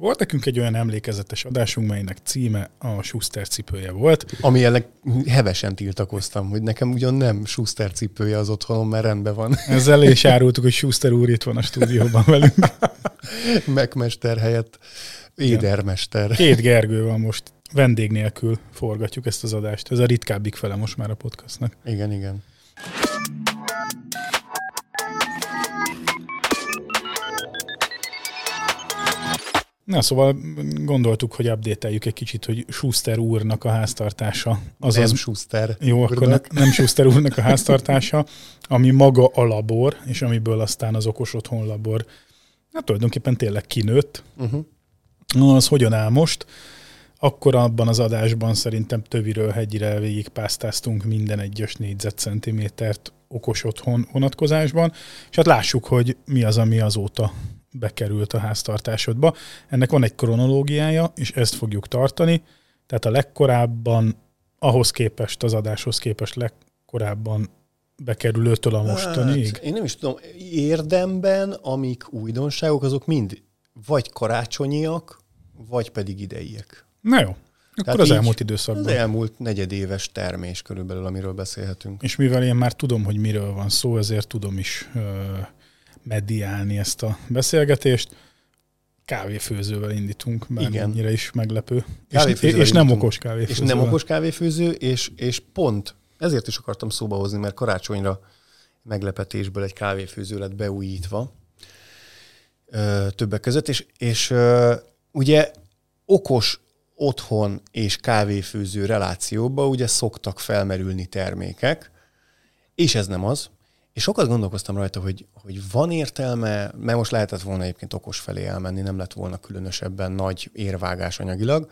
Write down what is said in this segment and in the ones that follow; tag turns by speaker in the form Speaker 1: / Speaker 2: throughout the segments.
Speaker 1: Volt nekünk egy olyan emlékezetes adásunk, melynek címe a Schuster cipője volt.
Speaker 2: Ami ellen hevesen tiltakoztam, hogy nekem ugyan nem Schuster cipője az otthonom, mert rendben van.
Speaker 1: Ezzel is árultuk, hogy Schuster úr itt van a stúdióban velünk.
Speaker 2: Megmester helyett édermester.
Speaker 1: Két Gergő van most vendég nélkül forgatjuk ezt az adást. Ez a ritkábbik fele most már a podcastnak.
Speaker 2: Igen, igen.
Speaker 1: Na, szóval gondoltuk, hogy update egy kicsit, hogy Schuster úrnak a háztartása.
Speaker 2: Az nem Schuster
Speaker 1: Jó, úrnak. akkor ne, nem Schuster úrnak a háztartása, ami maga a labor, és amiből aztán az okos otthon labor hát tulajdonképpen tényleg kinőtt. Uh-huh. Az hogyan áll most? Akkor abban az adásban szerintem töviről hegyire végigpásztáztunk minden egyes négyzetcentimétert okos otthon vonatkozásban, és hát lássuk, hogy mi az, ami azóta bekerült a háztartásodba. Ennek van egy kronológiája, és ezt fogjuk tartani. Tehát a legkorábban, ahhoz képest, az adáshoz képest legkorábban bekerülőtől a mostaniig? Hát,
Speaker 2: én nem is tudom, érdemben, amik újdonságok, azok mind vagy karácsonyiak, vagy pedig ideiek.
Speaker 1: Na jó, akkor Tehát az elmúlt időszakban. Az
Speaker 2: elmúlt negyedéves termés körülbelül, amiről beszélhetünk.
Speaker 1: És mivel én már tudom, hogy miről van szó, ezért tudom is mediálni ezt a beszélgetést. Kávéfőzővel indítunk, Igen. ennyire is meglepő. És, és nem okos kávéfőző.
Speaker 2: És nem okos kávéfőző, és, és pont ezért is akartam szóba hozni, mert karácsonyra meglepetésből egy kávéfőző lett beújítva ö, többek között, és, és ö, ugye okos otthon és kávéfőző relációba ugye szoktak felmerülni termékek, és ez nem az. És sokat gondolkoztam rajta, hogy, hogy van értelme, mert most lehetett volna egyébként okos felé elmenni, nem lett volna különösebben nagy érvágás anyagilag,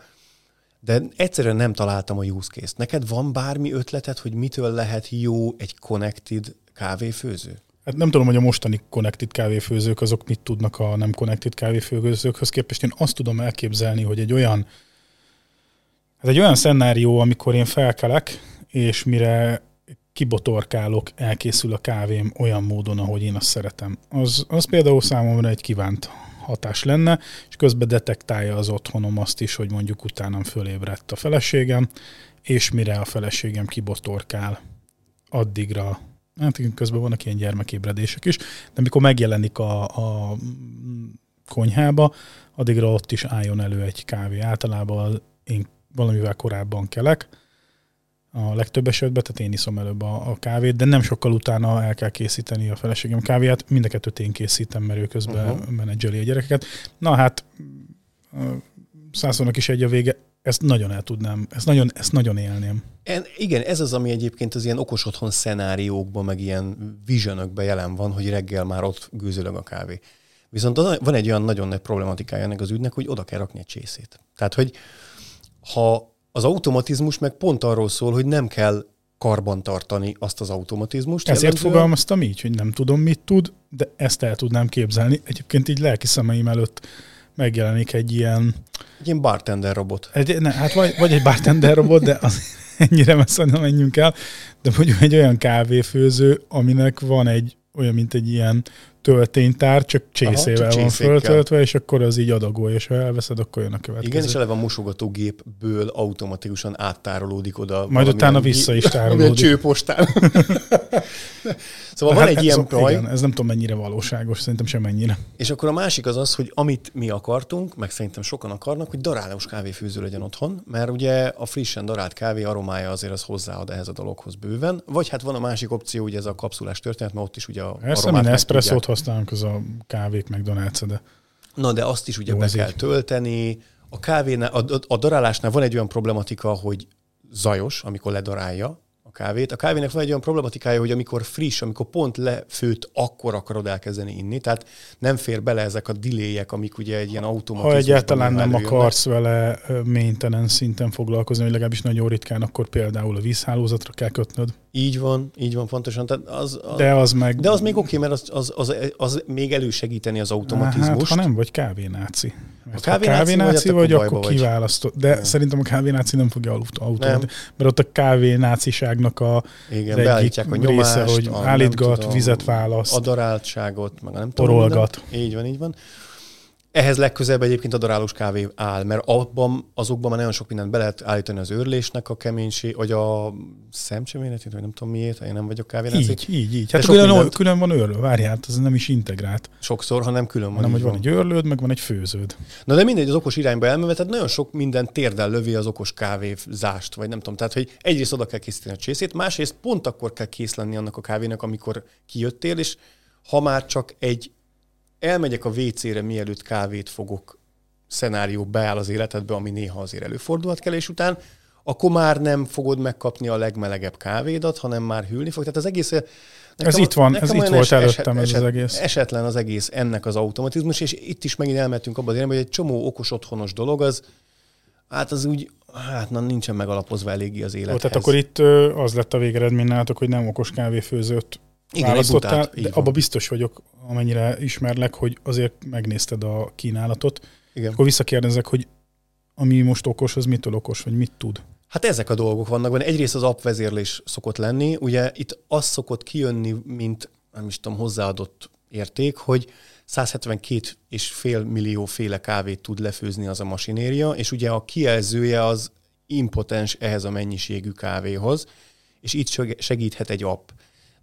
Speaker 2: de egyszerűen nem találtam a use case Neked van bármi ötleted, hogy mitől lehet jó egy connected kávéfőző?
Speaker 1: Hát nem tudom, hogy a mostani connected kávéfőzők azok mit tudnak a nem connected kávéfőzőkhöz képest. Én azt tudom elképzelni, hogy egy olyan, hát egy olyan szenárió, amikor én felkelek, és mire kibotorkálok, elkészül a kávém olyan módon, ahogy én azt szeretem. Az, az például számomra egy kívánt hatás lenne, és közben detektálja az otthonom azt is, hogy mondjuk utánam fölébredt a feleségem, és mire a feleségem kibotorkál, addigra, hát közben vannak ilyen gyermekébredések is, de mikor megjelenik a, a konyhába, addigra ott is álljon elő egy kávé. Általában én valamivel korábban kelek, a legtöbb esetben, tehát én iszom előbb a, a kávét, de nem sokkal utána el kell készíteni a feleségem kávéját, mind a kettőt én készítem, mert ő közben uh-huh. menedzseli a gyerekeket. Na hát, százszónak is egy a vége, ezt nagyon el tudnám, ezt nagyon, ezt nagyon élném.
Speaker 2: En, igen, ez az, ami egyébként az ilyen okos otthon szenáriókban, meg ilyen visionokban jelen van, hogy reggel már ott gőzölög a kávé. Viszont van egy olyan nagyon nagy problematikája ennek az ügynek, hogy oda kell rakni egy csészét. Tehát, hogy ha az automatizmus meg pont arról szól, hogy nem kell karban tartani azt az automatizmust.
Speaker 1: Ezért jelentően. fogalmaztam így, hogy nem tudom, mit tud, de ezt el tudnám képzelni. Egyébként így lelki szemeim előtt megjelenik egy ilyen...
Speaker 2: Egy ilyen bartender robot.
Speaker 1: Egy, ne, hát vagy, vagy egy bartender robot, de az ennyire messze nem menjünk el, de mondjuk egy olyan kávéfőző, aminek van egy olyan, mint egy ilyen tölténytár, csak csészével Aha, van föltöltve, és akkor az így adagol, és ha elveszed, akkor jön a következő.
Speaker 2: Igen, és eleve a mosogatógépből automatikusan áttárolódik oda.
Speaker 1: Majd utána vissza is tárolódik.
Speaker 2: Csőpostán. szóval hát van egy ilyen
Speaker 1: baj. Igen, ez nem tudom mennyire valóságos, szerintem sem mennyire.
Speaker 2: És akkor a másik az az, hogy amit mi akartunk, meg szerintem sokan akarnak, hogy darálós kávéfőző legyen otthon, mert ugye a frissen darált kávé aromája azért az hozzáad ehhez a dologhoz bőven. Vagy hát van a másik opció, hogy ez a kapszulás történet, mert ott is ugye a
Speaker 1: Persze, aromát eszpresszót használunk, az a kávék McDonald's, de...
Speaker 2: Na, de azt is ugye Jó, be kell így. tölteni. A kávénál, a, a, a darálásnál van egy olyan problematika, hogy zajos, amikor ledarálja, kávét. A kávének van egy olyan problematikája, hogy amikor friss, amikor pont lefőtt, akkor akarod elkezdeni inni. Tehát nem fér bele ezek a diléjek, amik ugye egy ilyen automatizmus.
Speaker 1: Ha egyáltalán nem akarsz vele maintenance szinten foglalkozni, vagy legalábbis nagyon ritkán, akkor például a vízhálózatra kell kötnöd.
Speaker 2: Így van, így van, pontosan. Tehát az,
Speaker 1: az, de az meg...
Speaker 2: De az még oké, okay, mert az, az, az, az, még elősegíteni az automatizmust. Hát,
Speaker 1: ha nem vagy kávénáci. a kávénáci, vagy, vagy akkor kiválasztod. De ja. szerintem a kávénáci nem fogja automatizálni. Mert ott a kávénáciságnak a
Speaker 2: Igen, egyik
Speaker 1: a nyomást, része, hogy a, állítgat, tudom, vizet választ.
Speaker 2: A daráltságot, meg nem
Speaker 1: tudom. Így
Speaker 2: van, így van. Ehhez legközelebb egyébként a darálós kávé áll, mert abban, azokban már nagyon sok mindent be lehet állítani az őrlésnek a keménység, vagy a szemcseméletét, vagy nem tudom miért, én nem vagyok kávénász.
Speaker 1: Így, így, így. Hát külön, mindent... külön van őrlő, várjál, ez nem is integrált.
Speaker 2: Sokszor, hanem külön van.
Speaker 1: Hanem, hogy van, van egy őrlőd, meg van egy főződ.
Speaker 2: Na de mindegy, az okos irányba elmevet, tehát nagyon sok minden térdel lövi az okos kávézást, vagy nem tudom. Tehát, hogy egyrészt oda kell készíteni a csészét, másrészt pont akkor kell kész lenni annak a kávénak, amikor kijöttél, és ha már csak egy elmegyek a WC-re, mielőtt kávét fogok, szenárió beáll az életedbe, ami néha azért előfordulhat kelés után, akkor már nem fogod megkapni a legmelegebb kávédat, hanem már hűlni fog. Tehát az egész... Nekem,
Speaker 1: ez itt van, ez itt volt előttem eset, ez az egész.
Speaker 2: Esetlen az egész ennek az automatizmus, és itt is megint elmentünk abban az irányba, hogy egy csomó okos otthonos dolog, az hát az úgy, hát na, nincsen megalapozva eléggé az élethez. Ó,
Speaker 1: tehát akkor itt az lett a végeredmény nálatok, hogy nem okos kávéfőzőt igen, választottál, butát, de abban biztos vagyok, amennyire ismerlek, hogy azért megnézted a kínálatot. Igen. Akkor visszakérdezek, hogy ami most okos, az mitől okos, vagy mit tud?
Speaker 2: Hát ezek a dolgok vannak benne. Egyrészt az app vezérlés szokott lenni. Ugye itt az szokott kijönni, mint nem is tudom, hozzáadott érték, hogy 172,5 millió féle kávét tud lefőzni az a masinéria, és ugye a kijelzője az impotens ehhez a mennyiségű kávéhoz, és itt segíthet egy app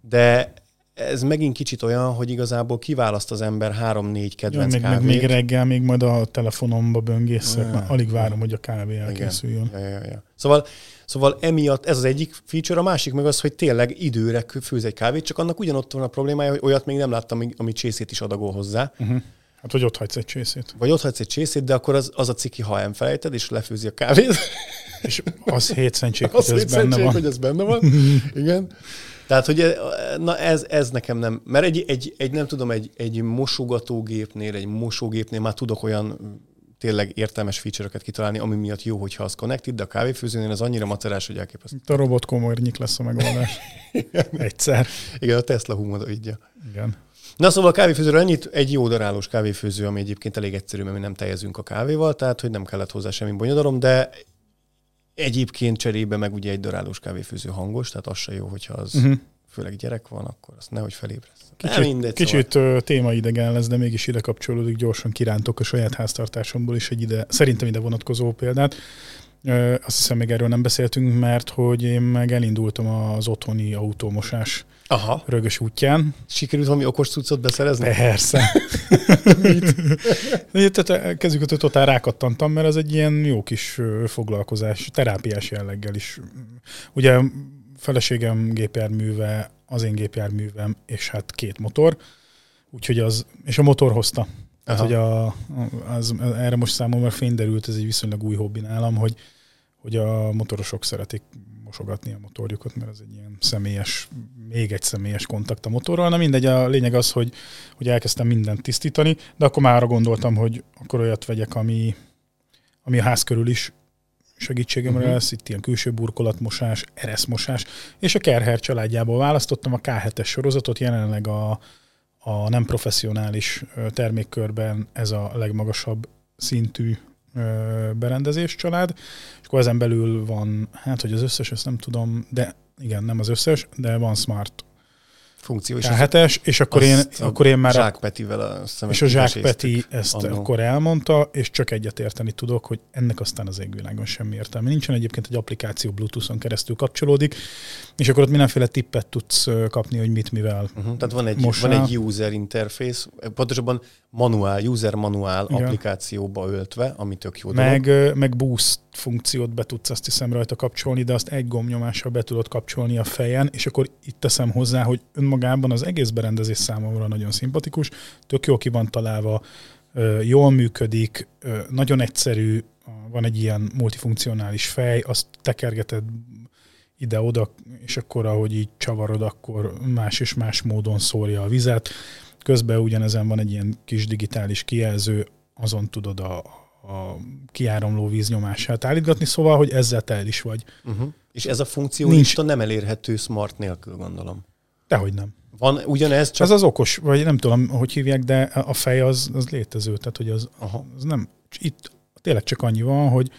Speaker 2: de ez megint kicsit olyan, hogy igazából kiválaszt az ember három-négy kedvenc ja,
Speaker 1: még,
Speaker 2: kávét.
Speaker 1: Még, még reggel, még majd a telefonomba böngészek, ja, alig várom, hogy a kávé elkészüljön.
Speaker 2: Ja, ja, ja. Szóval, szóval emiatt ez az egyik feature, a másik meg az, hogy tényleg időre főz egy kávét, csak annak ugyanott van a problémája, hogy olyat még nem láttam, ami csészét is adagol hozzá. Uh-huh.
Speaker 1: Hát, hogy ott hagysz egy csészét.
Speaker 2: Vagy ott hagysz egy csészét, de akkor az, az a ciki, ha elfelejted, és lefőzi a kávét.
Speaker 1: És az hétszentség, hogy ez benne van.
Speaker 2: hogy ez benne van. Igen. Tehát, hogy eh, na ez, ez nekem nem, mert egy, egy, egy nem tudom, egy, egy mosogatógépnél, egy mosógépnél már tudok olyan tényleg értelmes feature-öket kitalálni, ami miatt jó, hogyha az connected, de a kávéfőzőnél az annyira macerás, hogy elképesztő.
Speaker 1: Itt a robot komornyik lesz a megoldás. Egyszer.
Speaker 2: Igen, a Tesla humor így.
Speaker 1: Igen.
Speaker 2: Na szóval a kávéfőzőről ennyit, egy jó darálós kávéfőző, ami egyébként elég egyszerű, mert mi nem tejezünk a kávéval, tehát hogy nem kellett hozzá semmi bonyodalom, de Egyébként cserébe meg ugye egy darálós kávéfőző hangos, tehát az se jó, hogyha az uh-huh. főleg gyerek van, akkor azt nehogy felébresz.
Speaker 1: Kicsit, mindegy, kicsit szóval. témaidegen lesz, de mégis ide kapcsolódik, gyorsan kirántok a saját háztartásomból is egy ide, szerintem ide vonatkozó példát. Azt hiszem, még erről nem beszéltünk, mert hogy én meg elindultam az otthoni autómosás Aha. rögös útján.
Speaker 2: Sikerült valami okos cuccot beszerezni?
Speaker 1: Persze. Tehát kezüket totál rákattantam, mert ez egy ilyen jó kis foglalkozás, terápiás jelleggel is. Ugye feleségem gépjárműve, az én gépjárművem, és hát két motor, úgyhogy az, és a motor hozta. Tehát, hogy a, az, erre most számomra fény derült, ez egy viszonylag új hobbi nálam, hogy, hogy a motorosok szeretik mosogatni a motorjukat, mert ez egy ilyen személyes, még egy személyes kontakt a motorral. Na mindegy, a lényeg az, hogy, hogy elkezdtem mindent tisztítani, de akkor már arra gondoltam, hogy akkor olyat vegyek, ami, ami a ház körül is segítségemre uh-huh. lesz, itt ilyen külső burkolatmosás, ereszmosás, és a Kerher családjából választottam a K7-es sorozatot, jelenleg a, a nem professzionális termékkörben ez a legmagasabb szintű berendezés család, és akkor ezen belül van, hát hogy az összes, ezt nem tudom, de igen, nem az összes, de van smart
Speaker 2: funkció.
Speaker 1: És, K7-es, és akkor én, akkor én már...
Speaker 2: Zsák Petivel a
Speaker 1: És a Zsák Peti ezt annó. akkor elmondta, és csak egyet érteni tudok, hogy ennek aztán az égvilágon semmi értelme. Nincsen egyébként egy applikáció Bluetooth-on keresztül kapcsolódik, és akkor ott mindenféle tippet tudsz kapni, hogy mit mivel.
Speaker 2: Uh-huh. Tehát van egy, van egy user interface, pontosabban manuál, user manuál Igen. applikációba öltve, ami tök jó
Speaker 1: meg,
Speaker 2: dolog.
Speaker 1: Meg boost funkciót be tudsz azt hiszem rajta kapcsolni, de azt egy gombnyomással be tudod kapcsolni a fejen, és akkor itt teszem hozzá, hogy önmagában az egész berendezés számomra nagyon szimpatikus, tök jó ki van találva, jól működik, nagyon egyszerű, van egy ilyen multifunkcionális fej, azt tekergeted ide-oda, és akkor ahogy így csavarod, akkor más és más módon szórja a vizet. Közben ugyanezen van egy ilyen kis digitális kijelző, azon tudod a, a kiáramló víz nyomását állítgatni, szóval, hogy ezzel te el is vagy.
Speaker 2: Uh-huh. És ez a funkció Nincs. nem elérhető smart nélkül, gondolom.
Speaker 1: Dehogy nem.
Speaker 2: Van ugyanez,
Speaker 1: csak... Ez az okos, vagy nem tudom, hogy hívják, de a fej az, az létező, tehát hogy az, Aha. az nem, itt tényleg csak annyi van, hogy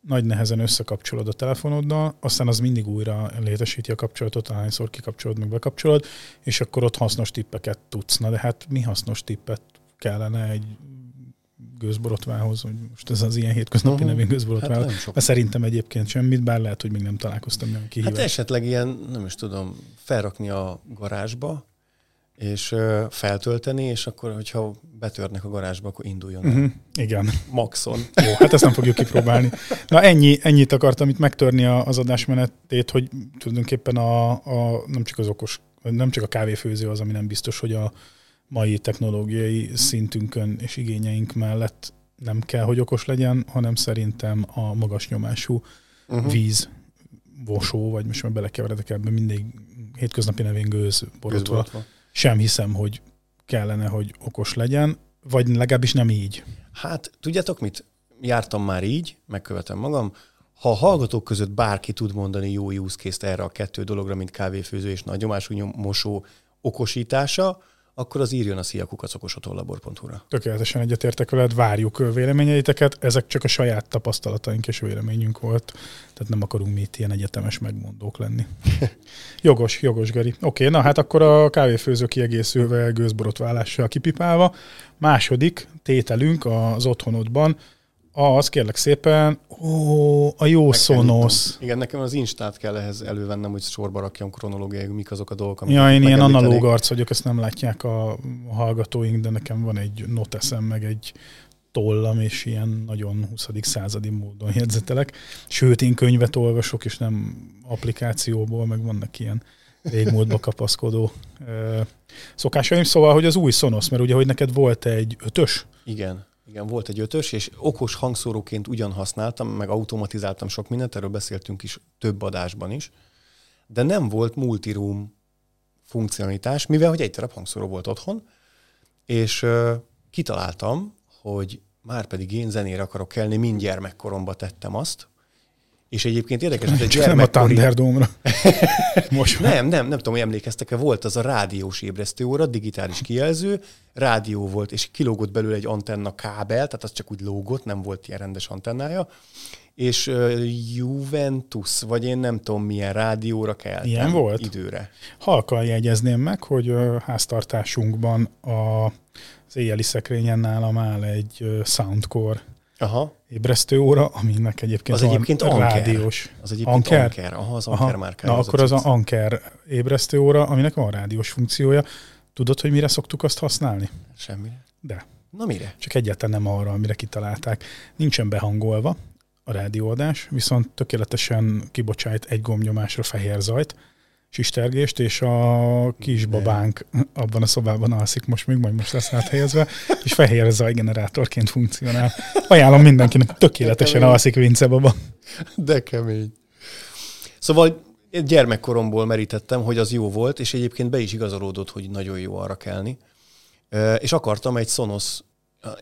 Speaker 1: nagy nehezen összekapcsolod a telefonoddal, aztán az mindig újra létesíti a kapcsolatot, ahányszor kikapcsolod, meg bekapcsolod, és akkor ott hasznos tippeket tudsz. Na de hát mi hasznos tippet kellene egy gőzborotvához, hogy most ez az ilyen hétköznapi uh-huh. nevén gőzborotvához. Hát Mert szerintem egyébként semmit, bár lehet, hogy még nem találkoztam olyan kihívás.
Speaker 2: Hát esetleg ilyen, nem is tudom, felrakni a garázsba, és feltölteni, és akkor, hogyha betörnek a garázsba, akkor induljon uh-huh.
Speaker 1: Igen.
Speaker 2: Maxon.
Speaker 1: Jó, hát ezt nem fogjuk kipróbálni. Na ennyi, ennyit akartam itt megtörni az adásmenetét, hogy tulajdonképpen a, a, nem csak az okos, nem csak a kávéfőző az, ami nem biztos, hogy a mai technológiai szintünkön és igényeink mellett nem kell, hogy okos legyen, hanem szerintem a magas nyomású uh-huh. víz, vosó, vagy most már belekeveredek ebben mindig hétköznapi nevén gőz borotva. Sem hiszem, hogy kellene, hogy okos legyen, vagy legalábbis nem így.
Speaker 2: Hát, tudjátok mit? Jártam már így, megkövetem magam. Ha a hallgatók között bárki tud mondani jó use erre a kettő dologra, mint kávéfőző és nagyomású mosó okosítása, akkor az írjon a sziakukacokosotolabor.hu-ra.
Speaker 1: Tökéletesen egyetértek veled, várjuk véleményeiteket. Ezek csak a saját tapasztalataink és véleményünk volt, tehát nem akarunk mi itt ilyen egyetemes megmondók lenni. jogos, jogos, Geri. Oké, okay, na hát akkor a kávéfőző kiegészülve gőzborotválással kipipálva. Második tételünk az otthonodban az, kérlek szépen, ó, a jó Meg Sonos.
Speaker 2: Igen, nekem az Instát kell ehhez elővennem, hogy sorba rakjam kronológiai, mik azok a dolgok, amik
Speaker 1: Ja, én ilyen analóg arc vagyok, ezt nem látják a hallgatóink, de nekem van egy noteszem, meg egy tollam, és ilyen nagyon 20. századi módon jegyzetelek. Sőt, én könyvet olvasok, és nem applikációból, meg vannak ilyen régmódba kapaszkodó szokásaim. Szóval, hogy az új Sonos, mert ugye, hogy neked volt egy ötös?
Speaker 2: Igen. Igen, volt egy ötös, és okos hangszóróként ugyan használtam, meg automatizáltam sok mindent, erről beszéltünk is több adásban is, de nem volt multiroom funkcionalitás, mivel hogy egy darab hangszóró volt otthon, és uh, kitaláltam, hogy már pedig én zenére akarok kelni, mind gyermekkoromba tettem azt, és egyébként érdekes, hogy
Speaker 1: egy gyermekkori... Nem a Thunderdome-ra.
Speaker 2: Most nem, nem, nem tudom, hogy emlékeztek-e, volt az a rádiós ébresztő óra, digitális kijelző, rádió volt, és kilógott belőle egy antenna kábel, tehát az csak úgy lógott, nem volt ilyen rendes antennája, és uh, Juventus, vagy én nem tudom milyen rádióra kell.
Speaker 1: Ilyen volt?
Speaker 2: Időre.
Speaker 1: Halkan jegyezném meg, hogy uh, háztartásunkban a, az éjjeli szekrényen nálam áll egy uh, Soundcore
Speaker 2: Aha.
Speaker 1: ébresztő óra, aminek egyébként
Speaker 2: az egyébként anker.
Speaker 1: rádiós.
Speaker 2: Az egyébként anker. anker. Aha, az anker már
Speaker 1: Na, az akkor az, az anker ébresztő óra, aminek van rádiós funkciója. Tudod, hogy mire szoktuk azt használni?
Speaker 2: Semmire.
Speaker 1: De.
Speaker 2: Na mire?
Speaker 1: Csak egyáltalán nem arra, amire kitalálták. Nincsen behangolva a rádióadás, viszont tökéletesen kibocsájt egy gombnyomásra fehér zajt, sistergést, és a kisbabánk abban a szobában alszik most még, majd most lesz áthelyezve, és fehér zajgenerátorként funkcionál. Ajánlom mindenkinek, tökéletesen alszik Vince baba.
Speaker 2: De kemény. Szóval gyermekkoromból merítettem, hogy az jó volt, és egyébként be is igazolódott, hogy nagyon jó arra kelni. És akartam egy Sonos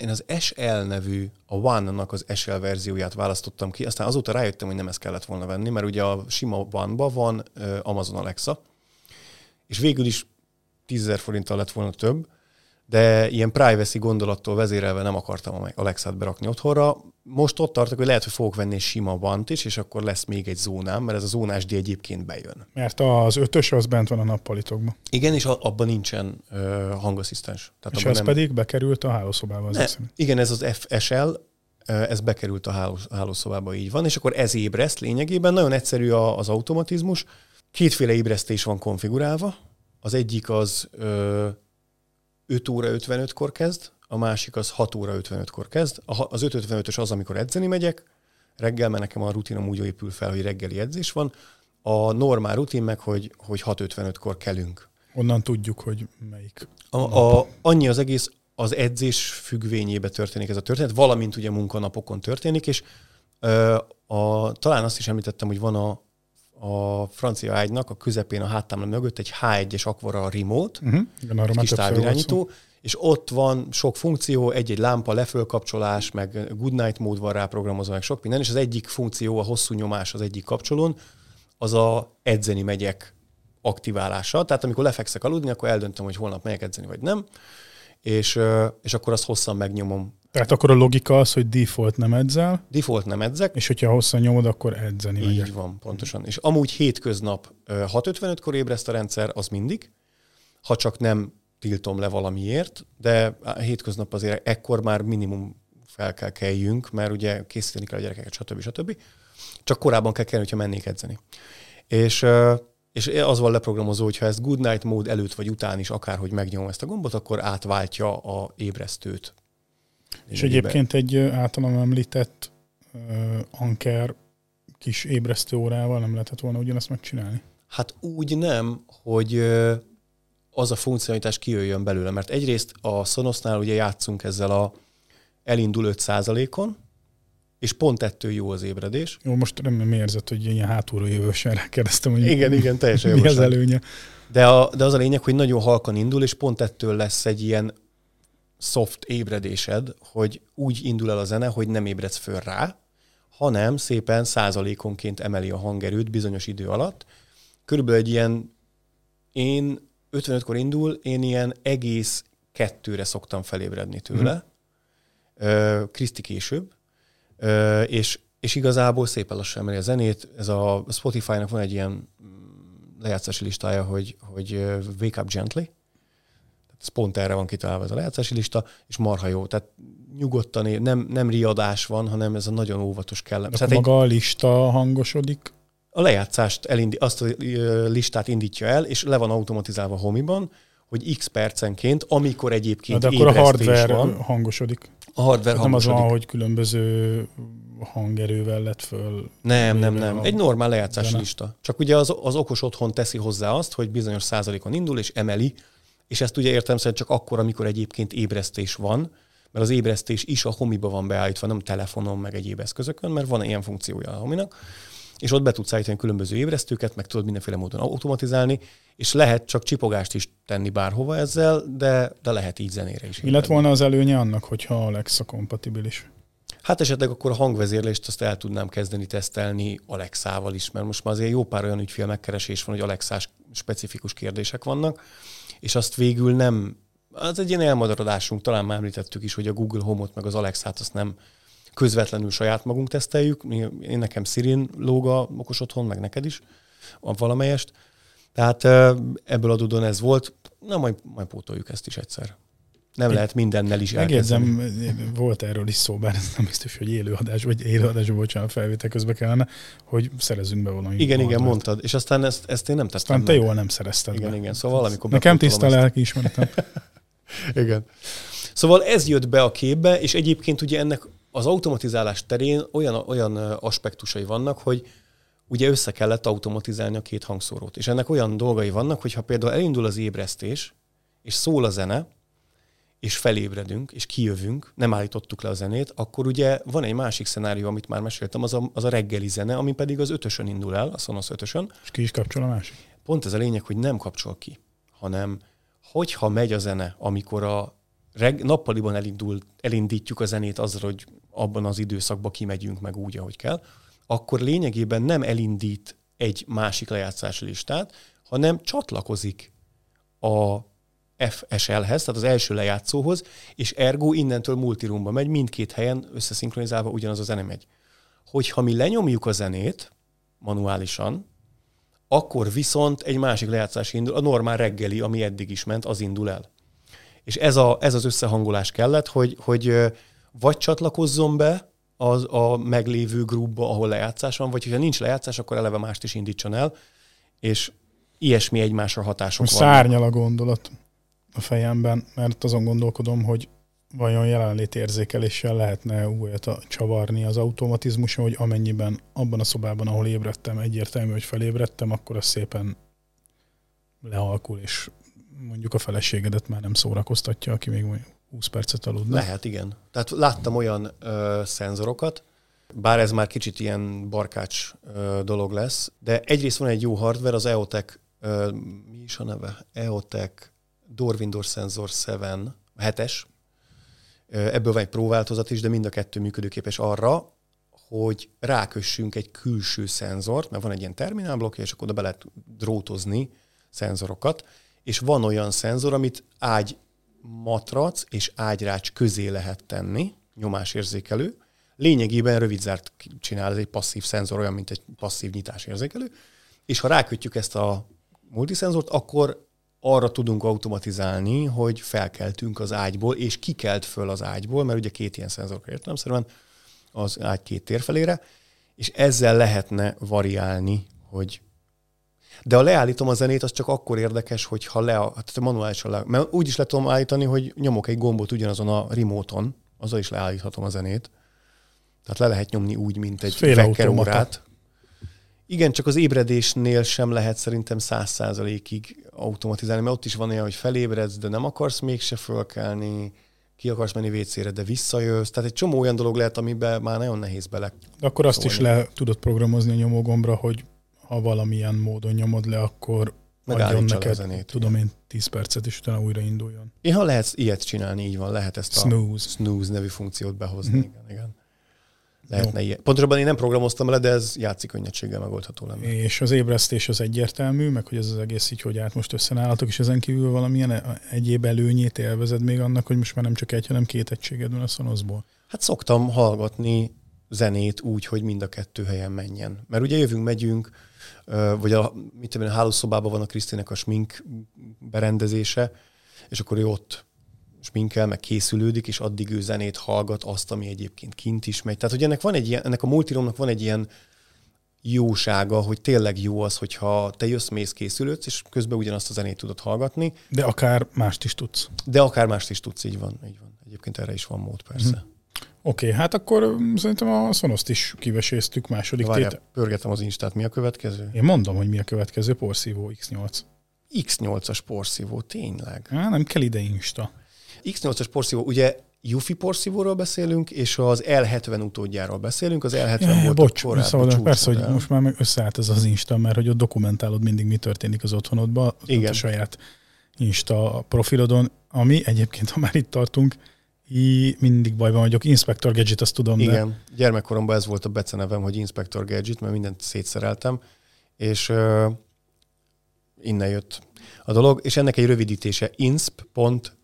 Speaker 2: én az SL nevű, a One-nak az SL verzióját választottam ki, aztán azóta rájöttem, hogy nem ezt kellett volna venni, mert ugye a sima One-ba van Amazon Alexa, és végül is 10 forinttal lett volna több, de ilyen privacy gondolattól vezérelve nem akartam a Alexát berakni otthonra. Most ott tartok, hogy lehet, hogy fogok venni sima bant is, és akkor lesz még egy zónám, mert ez a zónás díj egyébként bejön.
Speaker 1: Mert az ötös az bent van a nappalitokban.
Speaker 2: Igen, és abban nincsen uh, hangasszisztens.
Speaker 1: Tehát és ez nem... pedig bekerült a hálószobába.
Speaker 2: Ne, igen, ez az FSL, ez bekerült a hálószobába, így van, és akkor ez ébreszt lényegében. Nagyon egyszerű az automatizmus. Kétféle ébresztés van konfigurálva. Az egyik az 5 óra 55-kor kezd, a másik az 6 óra 55-kor kezd. Az 5.55-ös az, amikor edzeni megyek, reggel, mert nekem a rutinom úgy épül fel, hogy reggeli edzés van. A normál rutin meg, hogy, hogy 6.55-kor kelünk.
Speaker 1: Onnan tudjuk, hogy melyik.
Speaker 2: A, a, annyi az egész, az edzés függvényébe történik ez a történet, valamint ugye munkanapokon történik, és ö, a, talán azt is említettem, hogy van a, a francia ágynak a közepén a háttámla mögött egy H1-es Aquara Remote, uh-huh. Igen, kis távirányító, és ott van sok funkció, egy-egy lámpa lefölkapcsolás, meg good night mód van rá programozva, meg sok minden, és az egyik funkció, a hosszú nyomás az egyik kapcsolón, az a edzeni megyek aktiválása. Tehát amikor lefekszek aludni, akkor eldöntöm, hogy holnap megyek edzeni, vagy nem, és, és akkor azt hosszan megnyomom
Speaker 1: tehát akkor a logika az, hogy default nem edzel.
Speaker 2: Default nem edzek.
Speaker 1: És hogyha hosszan nyomod, akkor edzeni
Speaker 2: Így
Speaker 1: megyek.
Speaker 2: van, pontosan. És amúgy hétköznap 6.55-kor ébreszt a rendszer, az mindig, ha csak nem tiltom le valamiért, de hétköznap azért ekkor már minimum fel kell kelljünk, mert ugye készíteni kell a gyerekeket, stb. stb. Csak korábban kell kelni, hogyha mennék edzeni. És, és az van leprogramozó, hogy ha ezt good night mód előtt vagy után is akárhogy megnyomom ezt a gombot, akkor átváltja a ébresztőt.
Speaker 1: És egyébként egy általam említett uh, Anker kis ébresztő órával nem lehetett volna ugyanezt megcsinálni?
Speaker 2: Hát úgy nem, hogy az a funkcionalitás kijöjjön belőle, mert egyrészt a Sonosnál ugye játszunk ezzel a elindul 5%-on, és pont ettől jó az ébredés.
Speaker 1: Jó, most nem érzett, hogy ilyen hátulról jövősen rákérdeztem, hogy
Speaker 2: igen, igen, teljesen
Speaker 1: mi az előnye.
Speaker 2: De, a, de az a lényeg, hogy nagyon halkan indul, és pont ettől lesz egy ilyen soft ébredésed, hogy úgy indul el a zene, hogy nem ébredsz föl rá, hanem szépen százalékonként emeli a hangerőt bizonyos idő alatt. Körülbelül egy ilyen, én 55-kor indul, én ilyen egész kettőre szoktam felébredni tőle, mm. Kriszti később, és, és igazából szépen lassan emeli a zenét. Ez a Spotify-nak van egy ilyen mm, lejátszási listája, hogy, hogy Wake Up Gently, ez pont erre van kitalálva ez a lejátszási lista, és marha jó. Tehát nyugodtan, nem, nem riadás van, hanem ez a nagyon óvatos kellem.
Speaker 1: Tehát maga egy, a lista hangosodik?
Speaker 2: A lejátszást, elindi, azt a listát indítja el, és le van automatizálva a homiban, hogy x percenként, amikor egyébként
Speaker 1: Na, de akkor a hardware van, hangosodik.
Speaker 2: A hardware
Speaker 1: nem hangosodik. az van, hogy különböző hangerővel lett föl.
Speaker 2: Nem, nem, nem. Egy normál lejátszási lista. Csak ugye az, az okos otthon teszi hozzá azt, hogy bizonyos százalékon indul, és emeli, és ezt ugye értem szerint csak akkor, amikor egyébként ébresztés van, mert az ébresztés is a homiba van beállítva, nem telefonon, meg egyéb eszközökön, mert van ilyen funkciója a hominak, és ott be tudsz állítani különböző ébresztőket, meg tudod mindenféle módon automatizálni, és lehet csak csipogást is tenni bárhova ezzel, de, de lehet így zenére is.
Speaker 1: Mi lett volna az előnye annak, hogyha Alexa kompatibilis?
Speaker 2: Hát esetleg akkor a hangvezérlést azt el tudnám kezdeni tesztelni Alexával is, mert most már azért jó pár olyan ügyfél megkeresés van, hogy Alexás specifikus kérdések vannak, és azt végül nem, az egy ilyen elmadaradásunk, talán már említettük is, hogy a Google Home-ot meg az Alexát azt nem közvetlenül saját magunk teszteljük. Én nekem Sirin lóg a okos otthon, meg neked is, a valamelyest. Tehát ebből adódóan ez volt. Na, majd, majd pótoljuk ezt is egyszer. Nem lehet mindennel is
Speaker 1: Megjegyzem, volt erről is szó, bár ez nem biztos, hogy élőadás, vagy élőadás, bocsánat, felvétel közben kellene, hogy szerezünk be valami.
Speaker 2: Igen, igen, mondtad. És aztán ezt, ezt én nem tettem
Speaker 1: Aztán te jól nem szerezted
Speaker 2: Igen,
Speaker 1: be.
Speaker 2: igen. Szóval valamikor
Speaker 1: Nekem tiszta lelki ismeretem.
Speaker 2: igen. Szóval ez jött be a képbe, és egyébként ugye ennek az automatizálás terén olyan, olyan aspektusai vannak, hogy ugye össze kellett automatizálni a két hangszórót. És ennek olyan dolgai vannak, hogy ha például elindul az ébresztés, és szól a zene, és felébredünk, és kijövünk, nem állítottuk le a zenét, akkor ugye van egy másik szenárió, amit már meséltem, az a, az a reggeli zene, ami pedig az ötösön indul el, a Sonos ötösön.
Speaker 1: És ki is kapcsol a másik?
Speaker 2: Pont ez a lényeg, hogy nem kapcsol ki, hanem hogyha megy a zene, amikor a reg, nappaliban elindul, elindítjuk a zenét azzal, hogy abban az időszakban kimegyünk meg úgy, ahogy kell, akkor lényegében nem elindít egy másik lejátszási listát, hanem csatlakozik a FSL-hez, tehát az első lejátszóhoz, és ergo innentől multirumba megy, mindkét helyen összeszinkronizálva ugyanaz a zene megy. Hogyha mi lenyomjuk a zenét manuálisan, akkor viszont egy másik lejátszás indul, a normál reggeli, ami eddig is ment, az indul el. És ez, a, ez az összehangolás kellett, hogy, hogy vagy csatlakozzon be az a meglévő grúbba, ahol lejátszás van, vagy ha nincs lejátszás, akkor eleve mást is indítson el, és ilyesmi egymásra hatások
Speaker 1: vannak. Szárnyal a gondolat a fejemben, mert azon gondolkodom, hogy vajon jelenlét érzékeléssel lehetne újat csavarni az automatizmuson, hogy amennyiben abban a szobában, ahol ébredtem, egyértelmű, hogy felébredtem, akkor az szépen lehalkul, és mondjuk a feleségedet már nem szórakoztatja, aki még 20 percet aludna.
Speaker 2: Lehet, igen. Tehát láttam olyan ö, szenzorokat, bár ez már kicsit ilyen barkács ö, dolog lesz, de egyrészt van egy jó hardware, az EOTech, ö, mi is a neve? EOTech Door Windows Sensor 7, 7-es. Ebből van egy próváltozat is, de mind a kettő működőképes arra, hogy rákössünk egy külső szenzort, mert van egy ilyen terminálblokja, és akkor oda be lehet drótozni szenzorokat, és van olyan szenzor, amit ágy matrac és ágyrács közé lehet tenni, nyomásérzékelő. Lényegében rövidzárt csinál, ez egy passzív szenzor, olyan, mint egy passzív nyitásérzékelő, és ha rákötjük ezt a multiszenzort, akkor arra tudunk automatizálni, hogy felkeltünk az ágyból, és kikelt föl az ágyból, mert ugye két ilyen szenzor értelemszerűen az ágy két térfelére, és ezzel lehetne variálni, hogy de ha leállítom a zenét, az csak akkor érdekes, hogyha le, tehát manuálisan le, mert úgy is le tudom állítani, hogy nyomok egy gombot ugyanazon a remote-on, azzal is leállíthatom a zenét. Tehát le lehet nyomni úgy, mint egy wecker órát. Igen, csak az ébredésnél sem lehet szerintem száz százalékig automatizálni, mert ott is van olyan, hogy felébredsz, de nem akarsz mégse fölkelni, ki akarsz menni vécére, de visszajössz. Tehát egy csomó olyan dolog lehet, amiben már nagyon nehéz bele.
Speaker 1: De akkor azt szólni. is le tudod programozni a nyomógombra, hogy ha valamilyen módon nyomod le, akkor adjon neked, zenét, tudom én, 10 percet, és utána újra induljon.
Speaker 2: Én ha lehet ilyet csinálni, így van, lehet ezt
Speaker 1: snooze.
Speaker 2: a snooze nevű funkciót behozni. Mm-hmm. Igen, igen. Lehetne ilyen. Pontosabban én nem programoztam vele, de ez játszik könnyedséggel megoldható lenne.
Speaker 1: És az ébresztés az egyértelmű, meg hogy ez az egész így, hogy át most összenállatok, és ezen kívül valamilyen e- egyéb előnyét élvezed még annak, hogy most már nem csak egy, hanem két egységed van a Sonosból.
Speaker 2: Hát szoktam hallgatni zenét úgy, hogy mind a kettő helyen menjen. Mert ugye jövünk, megyünk, vagy a, mit tudom, a hálószobában van a Krisztinek a smink berendezése, és akkor ő ott sminkel, meg készülődik, és addig ő zenét hallgat, azt, ami egyébként kint is megy. Tehát, hogy ennek van egy ilyen, ennek a multiromnak van egy ilyen jósága, hogy tényleg jó az, hogyha te jössz, mész, készülődsz, és közben ugyanazt a zenét tudod hallgatni.
Speaker 1: De akár mást is tudsz.
Speaker 2: De akár mást is tudsz, így van. Így van. Egyébként erre is van mód, persze. Mm.
Speaker 1: Oké, okay, hát akkor szerintem a Sonoszt is kiveséztük második Várjál, tét.
Speaker 2: pörgetem az Instát, mi a következő?
Speaker 1: Én mondom, hogy mi a következő, porszívó X8.
Speaker 2: X8-as porszívó, tényleg.
Speaker 1: Há, nem kell ide Insta.
Speaker 2: X8-as porszívó, ugye Yufi porszívóról beszélünk, és az L70 utódjáról beszélünk. Az L70 ja, volt bocs, a korábbi
Speaker 1: szóval persze, hogy most már összeállt ez az Insta, mert hogy ott dokumentálod mindig, mi történik az otthonodban, Igen. a saját Insta profilodon, ami egyébként, ha már itt tartunk, így mindig bajban vagyok. Inspector Gadget, azt tudom.
Speaker 2: Igen, de... gyermekkoromban ez volt a becenevem, hogy Inspector Gadget, mert mindent szétszereltem, és uh, innen jött a dolog, és ennek egy rövidítése insp.gadget,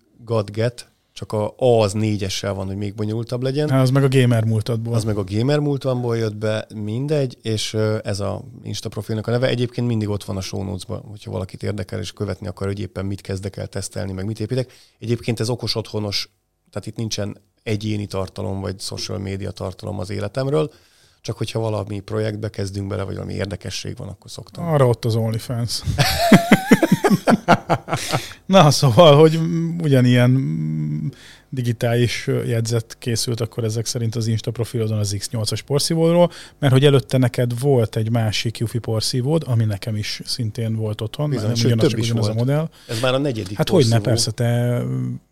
Speaker 2: csak a A az négyessel van, hogy még bonyolultabb legyen.
Speaker 1: Há, az meg a gamer múltadból.
Speaker 2: Az meg a gamer múltamból jött be, mindegy, és ez a Insta profilnak a neve. Egyébként mindig ott van a show notes-ban, hogyha valakit érdekel, és követni akar, hogy éppen mit kezdek el tesztelni, meg mit építek. Egyébként ez okos otthonos tehát itt nincsen egyéni tartalom, vagy social media tartalom az életemről, csak hogyha valami projektbe kezdünk bele, vagy valami érdekesség van, akkor szoktam.
Speaker 1: Arra ott az OnlyFans. Na, szóval, hogy ugyanilyen digitális jegyzet készült akkor ezek szerint az Insta profilodon az X8-as porszívódról, mert hogy előtte neked volt egy másik Yufi porszívód, ami nekem is szintén volt otthon,
Speaker 2: Bizony, nem ugyanaz, több is ugyanaz volt. a modell. Ez már a negyedik
Speaker 1: Hát hogy ne, persze, te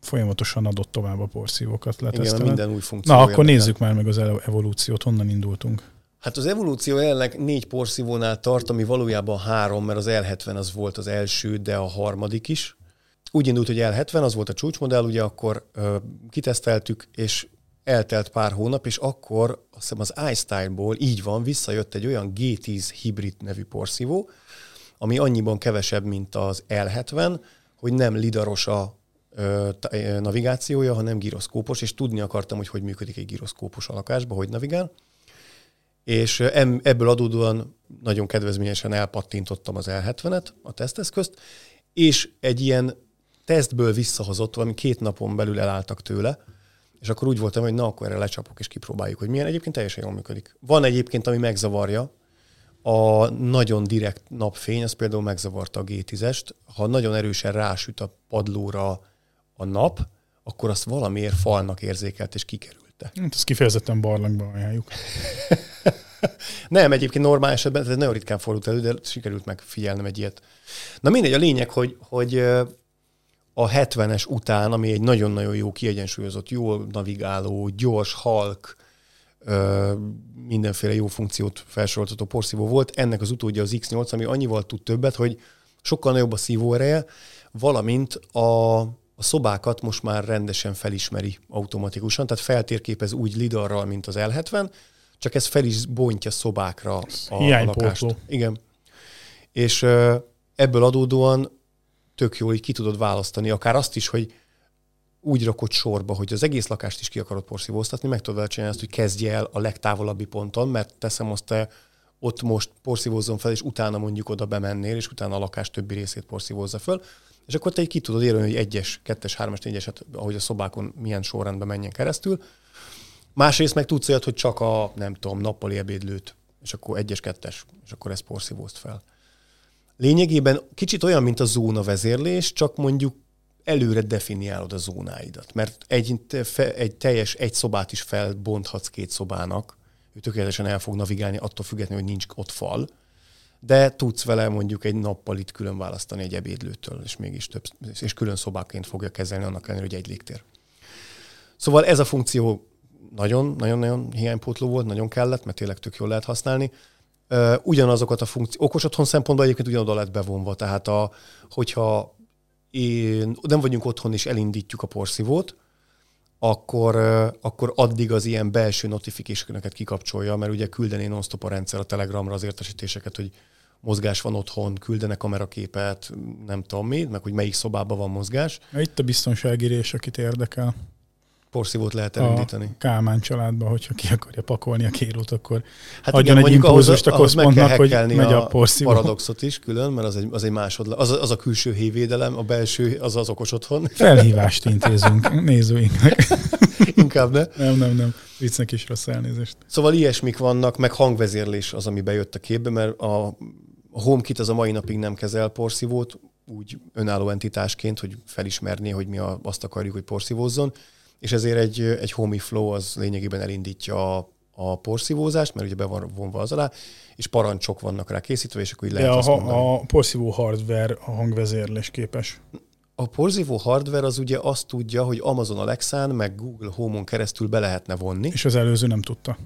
Speaker 1: folyamatosan adott tovább a porszívókat leteszteled.
Speaker 2: Igen, minden új funkció.
Speaker 1: Na, akkor nézzük már meg az evolúciót, honnan indultunk.
Speaker 2: Hát az evolúció jelenleg négy porszívónál tart, ami valójában három, mert az L70 az volt az első, de a harmadik is. Úgy indult, hogy L70, az volt a csúcsmodell, ugye akkor ö, kiteszteltük, és eltelt pár hónap, és akkor azt hiszem az iStyle-ból így van, visszajött egy olyan G10 hibrid nevű porszívó, ami annyiban kevesebb, mint az L70, hogy nem lidaros a ö, navigációja, hanem gyroszkópos, és tudni akartam, hogy hogy működik egy gyroszkópos a lakásban, hogy navigál. És ebből adódóan nagyon kedvezményesen elpattintottam az L70-et, a teszteszközt, és egy ilyen tesztből visszahozott, valami két napon belül elálltak tőle, és akkor úgy voltam, hogy na, akkor erre lecsapok és kipróbáljuk, hogy milyen. Egyébként teljesen jól működik. Van egyébként, ami megzavarja, a nagyon direkt napfény, az például megzavarta a G10-est. Ha nagyon erősen rásüt a padlóra a nap, akkor azt valamiért falnak érzékelt és kikerülte.
Speaker 1: Hát ezt kifejezetten barlangban ajánljuk.
Speaker 2: Nem, egyébként normál esetben, ez nagyon ritkán fordult elő, de sikerült megfigyelnem egy ilyet. Na mindegy, a lényeg, hogy, hogy a 70-es után, ami egy nagyon-nagyon jó, kiegyensúlyozott, jól navigáló, gyors, halk, mindenféle jó funkciót felsoroltató porszívó volt. Ennek az utódja az X8, ami annyival tud többet, hogy sokkal nagyobb a szívóereje, valamint a, a szobákat most már rendesen felismeri automatikusan, tehát feltérképez úgy lidarral, mint az L70, csak ez fel is bontja szobákra a, a lakást. Igen. És ebből adódóan tök jól így ki tudod választani, akár azt is, hogy úgy rakod sorba, hogy az egész lakást is ki akarod porszívóztatni, meg tudod csinálni azt, hogy kezdje el a legtávolabbi ponton, mert teszem azt te ott most porszívózzon fel, és utána mondjuk oda bemennél, és utána a lakás többi részét porszívózza föl. és akkor te ki tudod érni, hogy egyes, kettes, hármas, négyes, hát, ahogy a szobákon milyen sorrendben menjen keresztül. Másrészt meg tudsz olyat, hogy csak a, nem tudom, nappali ebédlőt, és akkor egyes, kettes, és akkor ezt porszívózd fel. Lényegében kicsit olyan, mint a zóna vezérlés, csak mondjuk előre definiálod a zónáidat. Mert egy, egy teljes egy szobát is felbonthatsz két szobának, ő tökéletesen el fog navigálni, attól függetlenül, hogy nincs ott fal, de tudsz vele mondjuk egy nappal itt külön választani egy ebédlőtől, és mégis több, és külön szobáként fogja kezelni, annak ellenére, hogy egy légtér. Szóval ez a funkció nagyon-nagyon hiánypótló volt, nagyon kellett, mert tényleg tök jól lehet használni. Ugyanazokat a funkciók, okos otthon szempontból egyébként ugyanoda lett bevonva, tehát a, hogyha én, nem vagyunk otthon és elindítjuk a porszívót, akkor, akkor addig az ilyen belső notification kikapcsolja, mert ugye küldeni non a rendszer a Telegramra az értesítéseket, hogy mozgás van otthon, küldenek kameraképet, nem tudom mi, meg hogy melyik szobában van mozgás.
Speaker 1: Itt a biztonságírés, akit érdekel
Speaker 2: porszívót lehet elindítani.
Speaker 1: A Kálmán családba, hogyha ki akarja pakolni a kérót, akkor hát adjon igen, egy impulzust
Speaker 2: a
Speaker 1: központnak, hogy megy a porszívó.
Speaker 2: paradoxot is külön, mert az egy, az egy másodla, az, az a külső hévédelem, a belső az az okos otthon.
Speaker 1: Felhívást intézünk nézőinknek.
Speaker 2: Inkább ne.
Speaker 1: Nem, nem, nem. Viccnek is rossz elnézést.
Speaker 2: Szóval ilyesmik vannak, meg hangvezérlés az, ami bejött a képbe, mert a, a HomeKit az a mai napig nem kezel porszívót, úgy önálló entitásként, hogy felismerné, hogy mi a, azt akarjuk, hogy porszívózzon és ezért egy, egy homey flow az lényegében elindítja a, a porszívózást, mert ugye be van vonva az alá, és parancsok vannak rá készítve, és akkor így lehet
Speaker 1: De
Speaker 2: azt
Speaker 1: a, a porszívó hardware a hangvezérlés képes.
Speaker 2: A porszívó hardware az ugye azt tudja, hogy Amazon Alexán meg Google Home-on keresztül be lehetne vonni.
Speaker 1: És az előző nem tudta.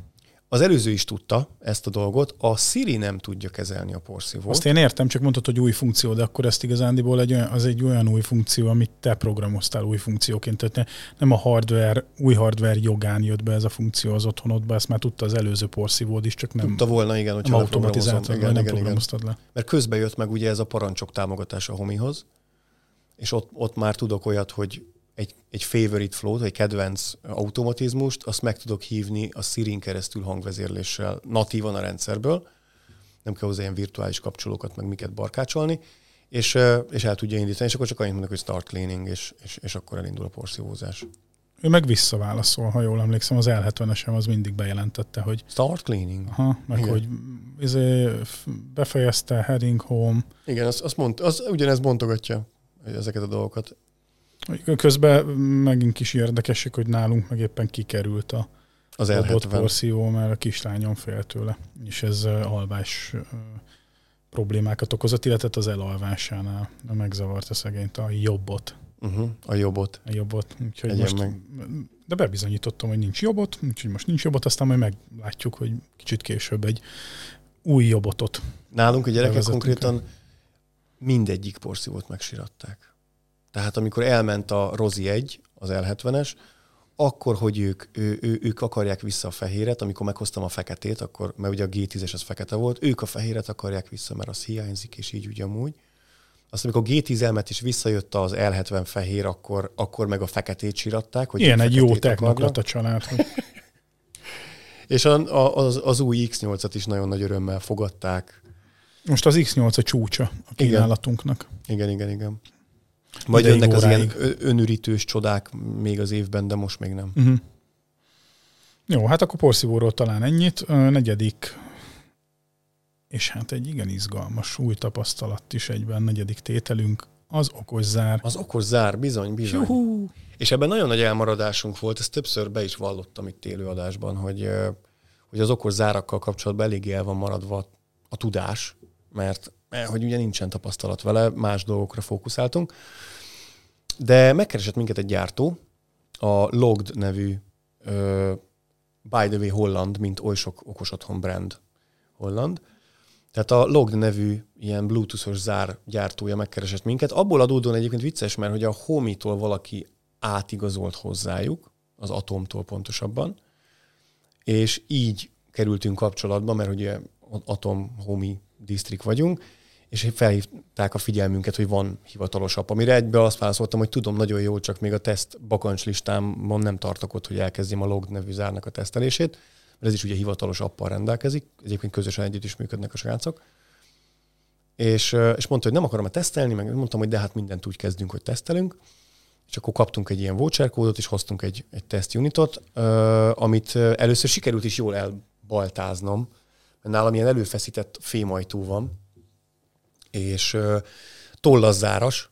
Speaker 2: Az előző is tudta ezt a dolgot, a Siri nem tudja kezelni a porszívót.
Speaker 1: Azt én értem, csak mondtad, hogy új funkció, de akkor ezt igazándiból egy olyan, az egy olyan új funkció, amit te programoztál új funkcióként. Tehát nem a hardware, új hardware jogán jött be ez a funkció az otthonodba, ezt már tudta az előző porszívód is, csak nem
Speaker 2: Tudta volna, igen,
Speaker 1: hogy automatizáltad, igen, nem igen, programoztad
Speaker 2: igen. le. Mert közben jött meg ugye ez a parancsok támogatása a homihoz, és ott, ott már tudok olyat, hogy egy, egy favorite flow egy kedvenc automatizmust, azt meg tudok hívni a Sirin keresztül hangvezérléssel natívan a rendszerből, nem kell hozzá ilyen virtuális kapcsolókat, meg miket barkácsolni, és, és el tudja indítani, és akkor csak annyit mondok, hogy start cleaning, és, és, és akkor elindul a porszívózás.
Speaker 1: Ő meg visszaválaszol, ha jól emlékszem, az L70-esem az mindig bejelentette, hogy...
Speaker 2: Start cleaning?
Speaker 1: Aha, meg Igen. hogy izé, befejezte, heading home.
Speaker 2: Igen, az, azt mond, az ugyanez bontogatja ezeket a dolgokat.
Speaker 1: Közben megint is érdekesek, hogy nálunk meg éppen kikerült a
Speaker 2: az l
Speaker 1: porszívó, mert a kislányom fél tőle, és ez alvás problémákat okozott, illetve az elalvásánál megzavart a szegényt, a jobbot.
Speaker 2: Uh-huh, a jobbot.
Speaker 1: A jobbot. Úgyhogy most, meg. De bebizonyítottam, hogy nincs jobbot, úgyhogy most nincs jobbot, aztán majd meglátjuk, hogy kicsit később egy új jobbotot.
Speaker 2: Nálunk a gyerekek konkrétan mindegyik porszívót megsiratták. Tehát amikor elment a Rozi 1, az L70-es, akkor, hogy ők, ő, ő, ők akarják vissza a fehéret, amikor meghoztam a feketét, akkor, mert ugye a G10-es az fekete volt, ők a fehéret akarják vissza, mert az hiányzik, és így ugyanúgy. Azt amikor G10 elmet is visszajött az L70 fehér, akkor, akkor meg a feketét csiratták.
Speaker 1: Hogy Ilyen egy jó technokrata család.
Speaker 2: és a, a, az, az új X8-at is nagyon nagy örömmel fogadták.
Speaker 1: Most az X8 a csúcsa a kínálatunknak.
Speaker 2: Igen, igen, igen. igen. Majd jönnek az ilyen önürítős csodák még az évben, de most még nem. Uh-huh.
Speaker 1: Jó, hát akkor porszívóról talán ennyit. A negyedik, és hát egy igen izgalmas új tapasztalat is egyben, negyedik tételünk, az okos zár.
Speaker 2: Az okos zár, bizony, bizony. Juhu. És ebben nagyon nagy elmaradásunk volt, ezt többször be is vallottam itt élőadásban, hogy, hogy az okos zárakkal kapcsolatban eléggé el van maradva a tudás, mert hogy ugye nincsen tapasztalat vele, más dolgokra fókuszáltunk. De megkeresett minket egy gyártó, a Logged nevű, uh, by the way holland, mint oly sok okos otthon brand holland. Tehát a Logged nevű ilyen bluetoothos zár gyártója megkeresett minket. Abból adódóan egyébként vicces, mert hogy a Homi-tól valaki átigazolt hozzájuk, az Atomtól pontosabban, és így kerültünk kapcsolatba, mert ugye Atom Homi district vagyunk, és felhívták a figyelmünket, hogy van hivatalos app, amire egyből azt válaszoltam, hogy tudom nagyon jól, csak még a teszt bakancslistámon nem tartok ott, hogy elkezdjem a log nevű zárnak a tesztelését, mert ez is ugye hivatalos appal rendelkezik, egyébként közösen együtt is működnek a srácok. és, és mondta, hogy nem akarom-e tesztelni, meg mondtam, hogy de hát mindent úgy kezdünk, hogy tesztelünk. És akkor kaptunk egy ilyen voucher kódot, és hoztunk egy, egy test unitot, amit először sikerült is jól elbaltáznom, nálam ilyen előfeszített fémajtó van, és tollaszáras,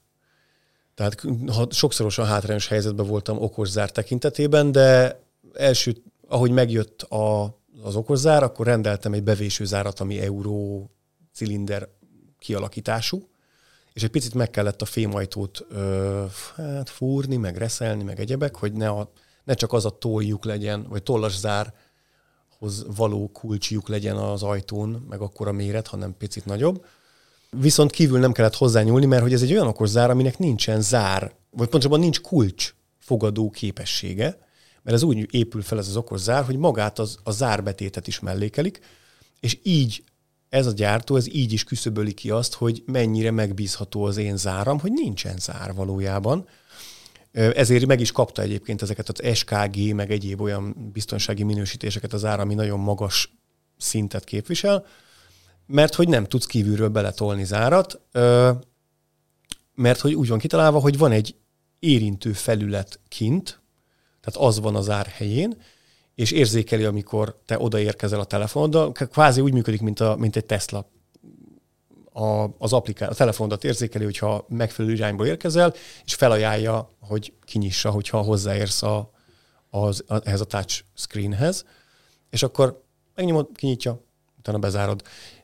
Speaker 2: tehát ha sokszorosan hátrányos helyzetben voltam okoszár tekintetében, de első, ahogy megjött a, az okoszár, akkor rendeltem egy bevésőzárat, ami euró cilinder kialakítású, és egy picit meg kellett a fémajtót ö, hát fúrni, meg reszelni, meg egyebek, hogy ne, a, ne csak az a toljuk legyen, vagy tollasszárhoz való kulcsjuk legyen az ajtón, meg akkor a méret, hanem picit nagyobb. Viszont kívül nem kellett hozzányúlni, mert hogy ez egy olyan okos zár, aminek nincsen zár, vagy pontosabban nincs kulcs fogadó képessége, mert ez úgy épül fel ez az okos zár, hogy magát az, a zárbetétet is mellékelik, és így ez a gyártó, ez így is küszöböli ki azt, hogy mennyire megbízható az én záram, hogy nincsen zár valójában. Ezért meg is kapta egyébként ezeket az SKG, meg egyéb olyan biztonsági minősítéseket az ára, ami nagyon magas szintet képvisel, mert hogy nem tudsz kívülről beletolni zárat, mert hogy úgy van kitalálva, hogy van egy érintő felület kint, tehát az van az ár helyén, és érzékeli, amikor te odaérkezel a telefonoddal, kvázi úgy működik, mint, a, mint egy Tesla. A, az applikál, a telefonodat érzékeli, hogyha megfelelő irányból érkezel, és felajánlja, hogy kinyissa, hogyha hozzáérsz a, az, a, ehhez a touch screenhez, és akkor megnyomod, kinyitja, utána bezárod.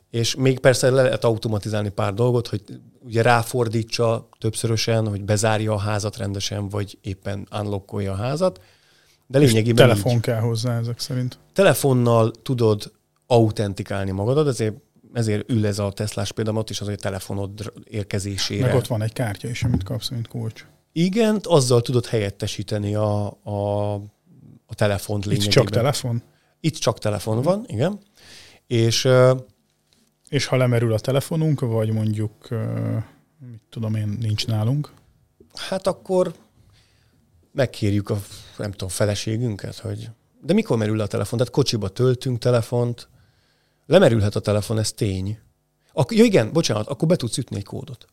Speaker 2: És még persze le lehet automatizálni pár dolgot, hogy ugye ráfordítsa többszörösen, hogy bezárja a házat rendesen, vagy éppen unlockolja a házat,
Speaker 1: de lényegében telefon így. kell hozzá ezek szerint.
Speaker 2: Telefonnal tudod autentikálni magadat, ezért, ezért ül ez a Teslás például ott is az, hogy a telefonod érkezésére.
Speaker 1: Meg ott van egy kártya is, amit kapsz, mint kulcs.
Speaker 2: Igen, azzal tudod helyettesíteni a, a, a telefont lényegében.
Speaker 1: Itt csak telefon?
Speaker 2: Itt csak telefon van, igen. És,
Speaker 1: és ha lemerül a telefonunk, vagy mondjuk, mit tudom én, nincs nálunk?
Speaker 2: Hát akkor megkérjük a, nem tudom, feleségünket, hogy de mikor merül le a telefon? Tehát kocsiba töltünk telefont, lemerülhet a telefon, ez tény. Ak- ja igen, bocsánat, akkor be tudsz ütni egy kódot.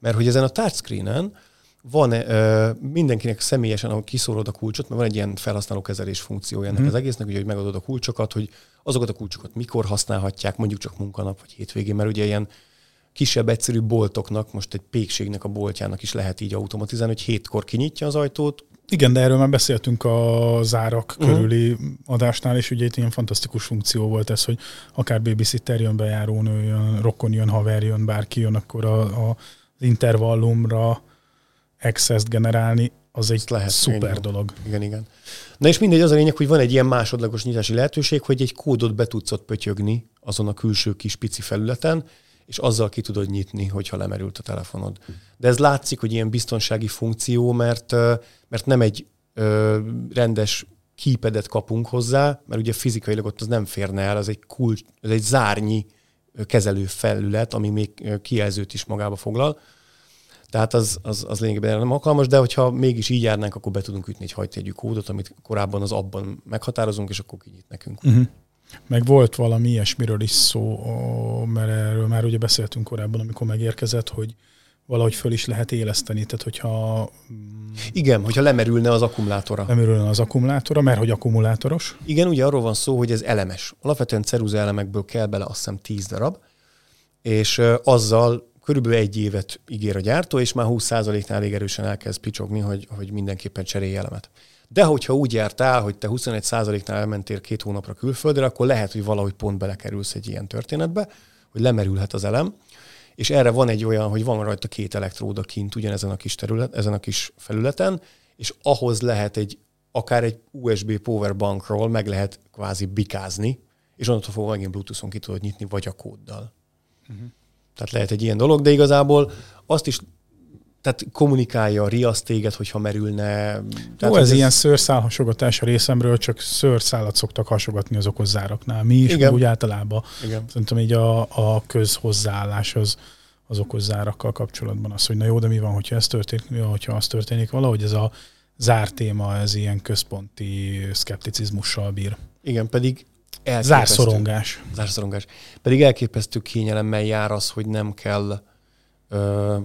Speaker 2: Mert hogy ezen a touchscreenen van ö, mindenkinek személyesen, ahol kiszórod a kulcsot, mert van egy ilyen felhasználókezelés funkciója ennek hmm. az egésznek, ugye, hogy megadod a kulcsokat, hogy azokat a kulcsokat mikor használhatják, mondjuk csak munkanap vagy hétvégén, mert ugye ilyen kisebb, egyszerű boltoknak, most egy pékségnek a boltjának is lehet így automatizálni, hogy hétkor kinyitja az ajtót.
Speaker 1: Igen, de erről már beszéltünk a zárak uh-huh. körüli adásnál, és ugye itt ilyen fantasztikus funkció volt ez, hogy akár babysitter jön, bejárónő jön, rokon jön, haver jön, bárki jön, akkor a, a, az intervallumra access generálni, az egy lehet, szuper igen, dolog.
Speaker 2: Igen, igen. Na és mindegy, az a lényeg, hogy van egy ilyen másodlagos nyitási lehetőség, hogy egy kódot be tudsz ott pötyögni azon a külső kis pici felületen, és azzal ki tudod nyitni, hogyha lemerült a telefonod. De ez látszik, hogy ilyen biztonsági funkció, mert, mert nem egy rendes kípedet kapunk hozzá, mert ugye fizikailag ott az nem férne el, az egy kulcs, ez egy zárnyi kezelő felület, ami még kijelzőt is magába foglal. Tehát az, az, az lényegében nem alkalmas, de hogyha mégis így járnánk, akkor be tudunk ütni egy hajtjegyű kódot, amit korábban az abban meghatározunk, és akkor kinyit nekünk. Uh-huh.
Speaker 1: Meg volt valami ilyesmiről is szó, mert erről már ugye beszéltünk korábban, amikor megérkezett, hogy valahogy föl is lehet éleszteni, tehát hogyha...
Speaker 2: Mm, Igen, hogyha lemerülne az akkumulátora.
Speaker 1: Lemerülne az akkumulátora, mert hogy akkumulátoros.
Speaker 2: Igen, ugye arról van szó, hogy ez elemes. Alapvetően ceruza elemekből kell bele azt hiszem 10 darab, és azzal körülbelül egy évet ígér a gyártó, és már 20%-nál elég erősen elkezd picsogni, hogy, hogy mindenképpen cserélj elemet. De hogyha úgy jártál, hogy te 21%-nál elmentél két hónapra külföldre, akkor lehet, hogy valahogy pont belekerülsz egy ilyen történetbe, hogy lemerülhet az elem, és erre van egy olyan, hogy van rajta két elektróda kint ugyanezen a kis terület, ezen a kis felületen, és ahhoz lehet egy akár egy USB powerbankról meg lehet kvázi bikázni, és onnantól fogva megint Bluetooth-on ki tudod nyitni, vagy a kóddal. Uh-huh. Tehát lehet egy ilyen dolog, de igazából azt is tehát kommunikálja, riaszt téged, hogyha merülne.
Speaker 1: Tehát Ó, ez, ez ilyen szőrszálhasogatás a részemről, csak szőrszálat szoktak hasogatni az okozzáraknál. Mi is Igen. úgy általában. Igen. Szerintem így a, a közhozzáállás az, az okozzárakkal kapcsolatban az, hogy na jó, de mi van, hogyha ez történik, mi van, hogyha az történik. Valahogy ez a zár téma, ez ilyen központi szkepticizmussal bír.
Speaker 2: Igen, pedig.
Speaker 1: Zárszorongás.
Speaker 2: Zárszorongás. Pedig elképesztő kényelemmel jár az, hogy nem kell ö,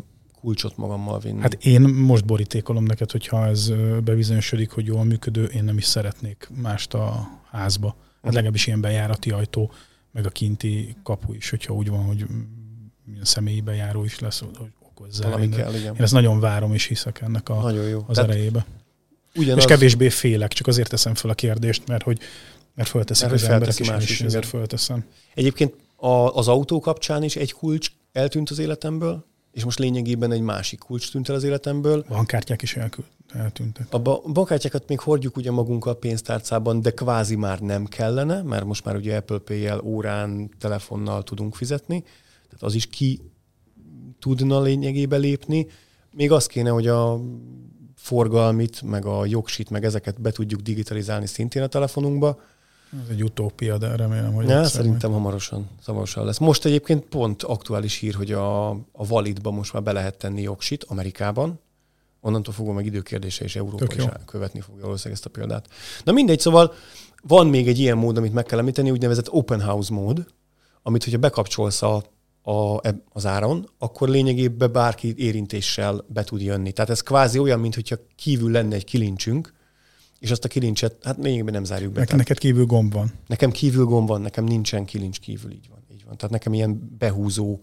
Speaker 2: kulcsot magammal vinni.
Speaker 1: Hát én most borítékolom neked, hogyha ez bebizonyosodik, hogy jól működő, én nem is szeretnék mást a házba. Hát
Speaker 2: Mhm.
Speaker 1: legalábbis ilyen bejárati ajtó, meg a kinti kapu is, hogyha úgy van, hogy milyen személyi bejáró is lesz, hogy okozza.
Speaker 2: Valami
Speaker 1: Én,
Speaker 2: kell, igen.
Speaker 1: én ezt nagyon várom és hiszek ennek a,
Speaker 2: Nagyon jó.
Speaker 1: az
Speaker 2: Tehát
Speaker 1: erejébe.
Speaker 2: ugyanaz,
Speaker 1: És kevésbé félek, csak azért teszem fel a kérdést, mert hogy mert fölteszik
Speaker 2: Mert
Speaker 1: az emberek, és
Speaker 2: más
Speaker 1: is
Speaker 2: is,
Speaker 1: ezért fölteszem.
Speaker 2: Egyébként a, az autó kapcsán is egy kulcs eltűnt az életemből, és most lényegében egy másik kulcs tűnt el az életemből.
Speaker 1: Bankkártyák is elkü- eltűntek.
Speaker 2: A ba- bankkártyákat még hordjuk ugye magunkkal a pénztárcában, de kvázi már nem kellene, mert most már ugye Apple Pay-jel órán, telefonnal tudunk fizetni, tehát az is ki tudna lényegébe lépni. Még az kéne, hogy a forgalmit, meg a jogsit, meg ezeket be tudjuk digitalizálni szintén a telefonunkba.
Speaker 1: Ez egy utópia, de remélem, hogy
Speaker 2: Ja, szerintem hamarosan, hamarosan lesz. Most egyébként pont aktuális hír, hogy a, a Validba most már be lehet tenni jogsit Amerikában. Onnantól fogom meg időkérdése, és Európa is követni fogja valószínűleg ezt a példát. Na mindegy, szóval van még egy ilyen mód, amit meg kell említeni, úgynevezett open house mód, amit hogyha bekapcsolsz a, a, az áron, akkor lényegében bárki érintéssel be tud jönni. Tehát ez kvázi olyan, mintha kívül lenne egy kilincsünk, és azt a kilincset, hát lényegében nem zárjuk be.
Speaker 1: Nek-
Speaker 2: Tehát
Speaker 1: neked kívül gomb van.
Speaker 2: Nekem kívül gomb van, nekem nincsen kilincs kívül, így van. Így van. Tehát nekem ilyen behúzó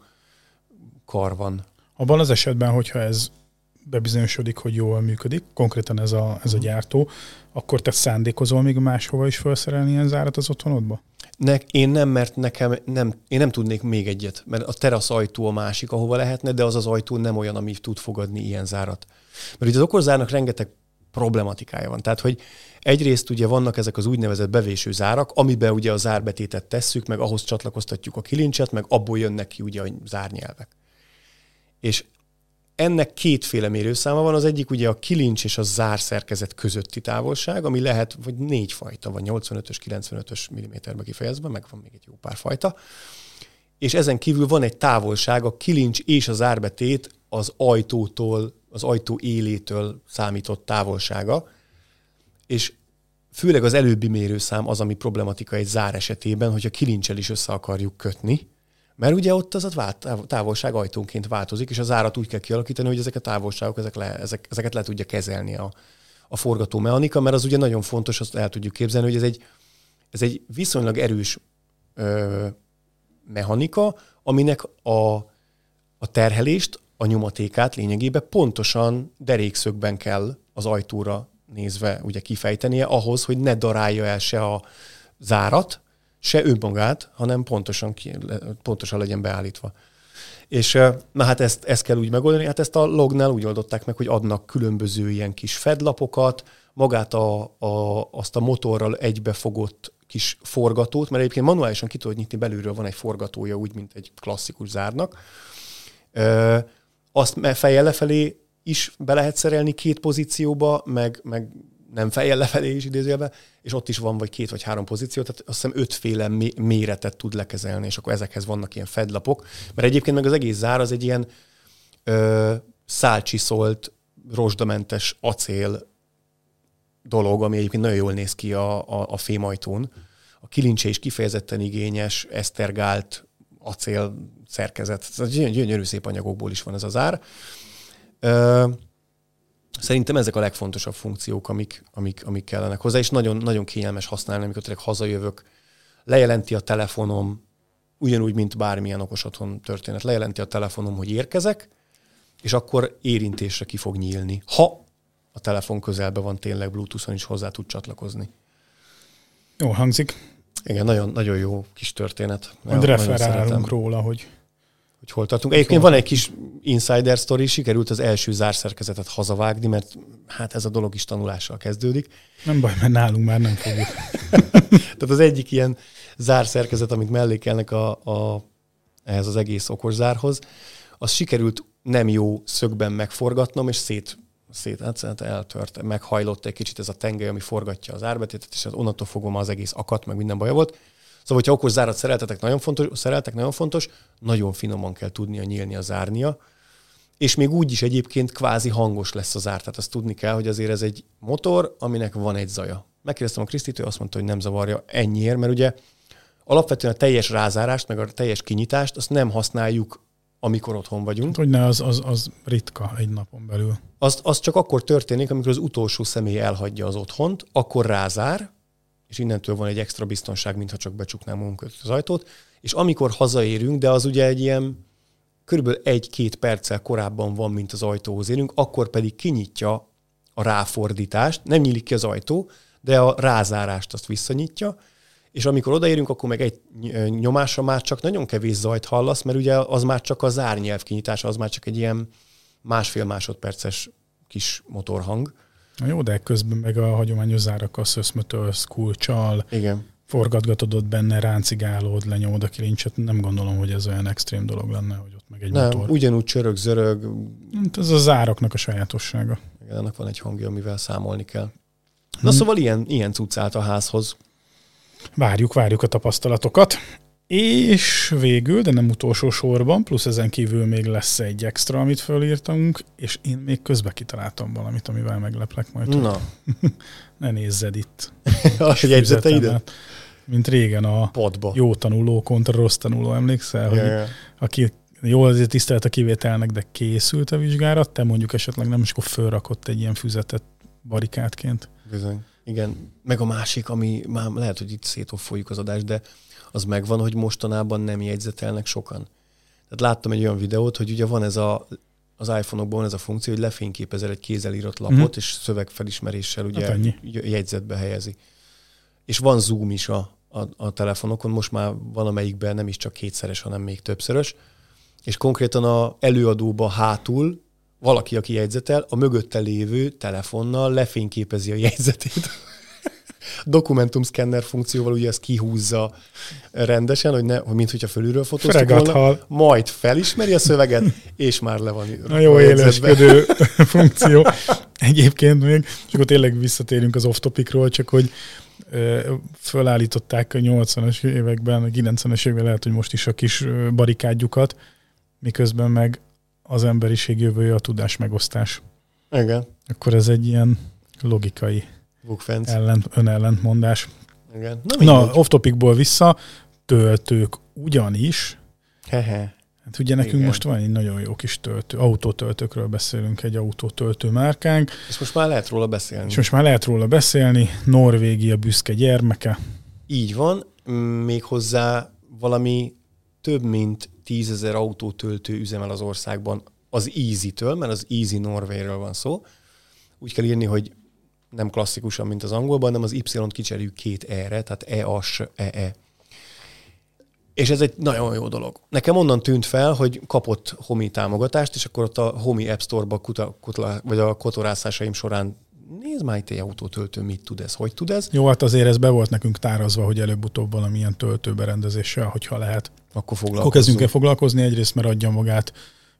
Speaker 2: kar van.
Speaker 1: Abban az esetben, hogyha ez bebizonyosodik, hogy jól működik, konkrétan ez a, ez a gyártó, akkor te szándékozol még máshova is felszerelni ilyen zárat az otthonodba?
Speaker 2: Ne, én nem, mert nekem nem, én nem tudnék még egyet, mert a terasz ajtó a másik, ahova lehetne, de az az ajtó nem olyan, ami tud fogadni ilyen zárat. Mert ugye az okorzárnak rengeteg problematikája van. Tehát, hogy egyrészt ugye vannak ezek az úgynevezett bevéső zárak, amiben ugye a zárbetétet tesszük, meg ahhoz csatlakoztatjuk a kilincset, meg abból jönnek ki ugye a zárnyelvek. És ennek kétféle mérőszáma van. Az egyik ugye a kilincs és a zár szerkezet közötti távolság, ami lehet vagy négy fajta, vagy 85-ös, 95-ös milliméterbe kifejezve, meg van még egy jó pár fajta. És ezen kívül van egy távolság, a kilincs és a zárbetét az ajtótól, az ajtó élétől számított távolsága, és főleg az előbbi mérőszám az, ami problematika egy zár esetében, hogy a kilincsel is össze akarjuk kötni, mert ugye ott az a távolság ajtónként változik, és az árat úgy kell kialakítani, hogy ezek a távolságok, ezek le, ezek, ezeket le tudja kezelni a, a forgatómechanika, mert az ugye nagyon fontos, azt el tudjuk képzelni, hogy ez egy, ez egy viszonylag erős ö, mechanika, aminek a, a terhelést, a nyomatékát lényegében pontosan derékszögben kell az ajtóra nézve ugye kifejtenie ahhoz, hogy ne darálja el se a zárat, se önmagát, hanem pontosan, ki, pontosan legyen beállítva. És na hát ezt, ezt kell úgy megoldani, hát ezt a lognál úgy oldották meg, hogy adnak különböző ilyen kis fedlapokat, magát a, a, azt a motorral egybefogott kis forgatót, mert egyébként manuálisan ki tudod nyitni belülről, van egy forgatója úgy, mint egy klasszikus zárnak. Azt fejjel lefelé is be lehet szerelni két pozícióba, meg, meg nem fejjel lefelé is idézőjelbe, és ott is van vagy két vagy három pozíció, tehát azt hiszem ötféle méretet tud lekezelni, és akkor ezekhez vannak ilyen fedlapok, mert egyébként meg az egész zár az egy ilyen ö, szálcsiszolt, rozsdamentes acél dolog, ami egyébként nagyon jól néz ki a, a, a fémajtón. A kilincse is kifejezetten igényes, esztergált acél szerkezet. Ez gyönyörű szép anyagokból is van ez az ár. Szerintem ezek a legfontosabb funkciók, amik, amik, amik kellenek hozzá, és nagyon, nagyon kényelmes használni, amikor tényleg hazajövök, lejelenti a telefonom, ugyanúgy, mint bármilyen okos otthon történet, lejelenti a telefonom, hogy érkezek, és akkor érintésre ki fog nyílni, ha a telefon közelben van tényleg Bluetooth-on is hozzá tud csatlakozni.
Speaker 1: Jó hangzik.
Speaker 2: Igen, nagyon, nagyon jó kis történet.
Speaker 1: Majd referálunk róla, hogy
Speaker 2: hogy hol tartunk. Egyébként van egy kis insider story, sikerült az első zárszerkezetet hazavágni, mert hát ez a dolog is tanulással kezdődik.
Speaker 1: Nem baj, mert nálunk már nem fogjuk.
Speaker 2: Tehát az egyik ilyen zárszerkezet, amit mellékelnek a, a, ehhez az egész okoszárhoz, az sikerült nem jó szögben megforgatnom, és szét, szét hát eltört, meghajlott egy kicsit ez a tengely, ami forgatja az árbetétet, és onnantól fogom az egész akat, meg minden baja volt. Szóval, hogyha okos zárat szereltetek, nagyon fontos, szereltek, nagyon fontos, nagyon finoman kell tudnia nyílni a zárnia, és még úgy is egyébként kvázi hangos lesz a zár. Tehát azt tudni kell, hogy azért ez egy motor, aminek van egy zaja. Megkérdeztem a Krisztit, ő azt mondta, hogy nem zavarja ennyiért, mert ugye alapvetően a teljes rázárást, meg a teljes kinyitást, azt nem használjuk, amikor otthon vagyunk. Hát,
Speaker 1: hogy ne, az, az, az ritka egy napon belül.
Speaker 2: Az, az csak akkor történik, amikor az utolsó személy elhagyja az otthont, akkor rázár, és innentől van egy extra biztonság, mintha csak becsuknám magunkat az ajtót, és amikor hazaérünk, de az ugye egy ilyen körülbelül egy-két perccel korábban van, mint az ajtóhoz érünk, akkor pedig kinyitja a ráfordítást, nem nyílik ki az ajtó, de a rázárást azt visszanyitja, és amikor odaérünk, akkor meg egy nyomásra már csak nagyon kevés zajt hallasz, mert ugye az már csak a zárnyelv kinyitása, az már csak egy ilyen másfél másodperces kis motorhang.
Speaker 1: Na jó, de közben meg a hagyományos zárakkal szöszmötölsz, kulcsal,
Speaker 2: Igen.
Speaker 1: forgatgatod ott benne, ráncigálod, lenyomod a kilincset. Nem gondolom, hogy ez olyan extrém dolog lenne, hogy ott meg egy
Speaker 2: Nem,
Speaker 1: motor.
Speaker 2: ugyanúgy csörög, zörög.
Speaker 1: Hát Ez a záraknak a sajátossága.
Speaker 2: Igen, annak van egy hangja, amivel számolni kell. Na szóval ilyen, ilyen cucc állt a házhoz.
Speaker 1: Várjuk, várjuk a tapasztalatokat. És végül, de nem utolsó sorban, plusz ezen kívül még lesz egy extra, amit fölírtunk, és én még közbe kitaláltam valamit, amivel megleplek majd.
Speaker 2: Na,
Speaker 1: Ne nézzed itt.
Speaker 2: a jegyzeteidet?
Speaker 1: Mint régen a
Speaker 2: Padba.
Speaker 1: jó tanuló kontra rossz tanuló, emlékszel? Hogy
Speaker 2: Ja, ja.
Speaker 1: aki jó, azért tisztelt a kivételnek, de készült a vizsgára, te mondjuk esetleg nem, és akkor fölrakott egy ilyen füzetet barikátként.
Speaker 2: Bizony. Igen. Meg a másik, ami már lehet, hogy itt szétoffoljuk az adást, de az megvan, hogy mostanában nem jegyzetelnek sokan. Tehát láttam egy olyan videót, hogy ugye van ez a, az iPhone-okban van ez a funkció, hogy lefényképezel egy kézzel írott lapot,
Speaker 1: Mhm.
Speaker 2: és szövegfelismeréssel ugye
Speaker 1: Hát ennyi.
Speaker 2: jegyzetbe helyezi. És van zoom is a, a, a telefonokon, most már van amelyikben nem is csak kétszeres, hanem még többszörös, és konkrétan a előadóba hátul valaki, aki jegyzetel, a mögötte lévő telefonnal lefényképezi a jegyzetét. Dokumentumszkenner funkcióval ugye ezt kihúzza rendesen, hogy, ne, hogy mint hogyha fölülről fotóztuk volna, majd felismeri a szöveget, és már le van
Speaker 1: Na jó éleskedő funkció. Egyébként még, és akkor tényleg visszatérünk az off-topicról, csak hogy fölállították a 80-as években, a 90-es években lehet, hogy most is a kis barikádjukat, miközben meg az emberiség jövője a tudás megosztás.
Speaker 2: Igen,
Speaker 1: Akkor ez egy ilyen logikai
Speaker 2: bukfenc.
Speaker 1: ellent, önellentmondás.
Speaker 2: Igen. Na,
Speaker 1: Na,
Speaker 2: mindegy.
Speaker 1: off-topicból vissza, töltők ugyanis,
Speaker 2: Hehe.
Speaker 1: Hát ugye nekünk
Speaker 2: Igen.
Speaker 1: most van egy nagyon jó kis töltő, autótöltőkről beszélünk, egy autótöltő márkánk,
Speaker 2: És most már lehet róla beszélni.
Speaker 1: és most már lehet róla beszélni, Norvégia büszke gyermeke.
Speaker 2: Így van, méghozzá valami több mint tízezer autótöltő üzemel az országban az Easy-től, mert az Easy Norwayről van szó. Úgy kell írni, hogy nem klasszikusan, mint az angolban, hanem az Y-t kicserjük két E-re, tehát E-A-S-E-E. És ez egy nagyon jó dolog. Nekem onnan tűnt fel, hogy kapott Homi támogatást, és akkor ott a Homi App Store-ba kuta, kutla, vagy a kotorászásaim során nézd már itt egy autótöltő, mit tud ez, hogy tud ez,
Speaker 1: Jó, hát azért ez be volt nekünk tárazva, hogy előbb-utóbb valamilyen töltőberendezéssel, hogyha lehet.
Speaker 2: akkor
Speaker 1: Akkor
Speaker 2: foglalkozunk.
Speaker 1: kezdünk el foglalkozni, egyrészt mert adja magát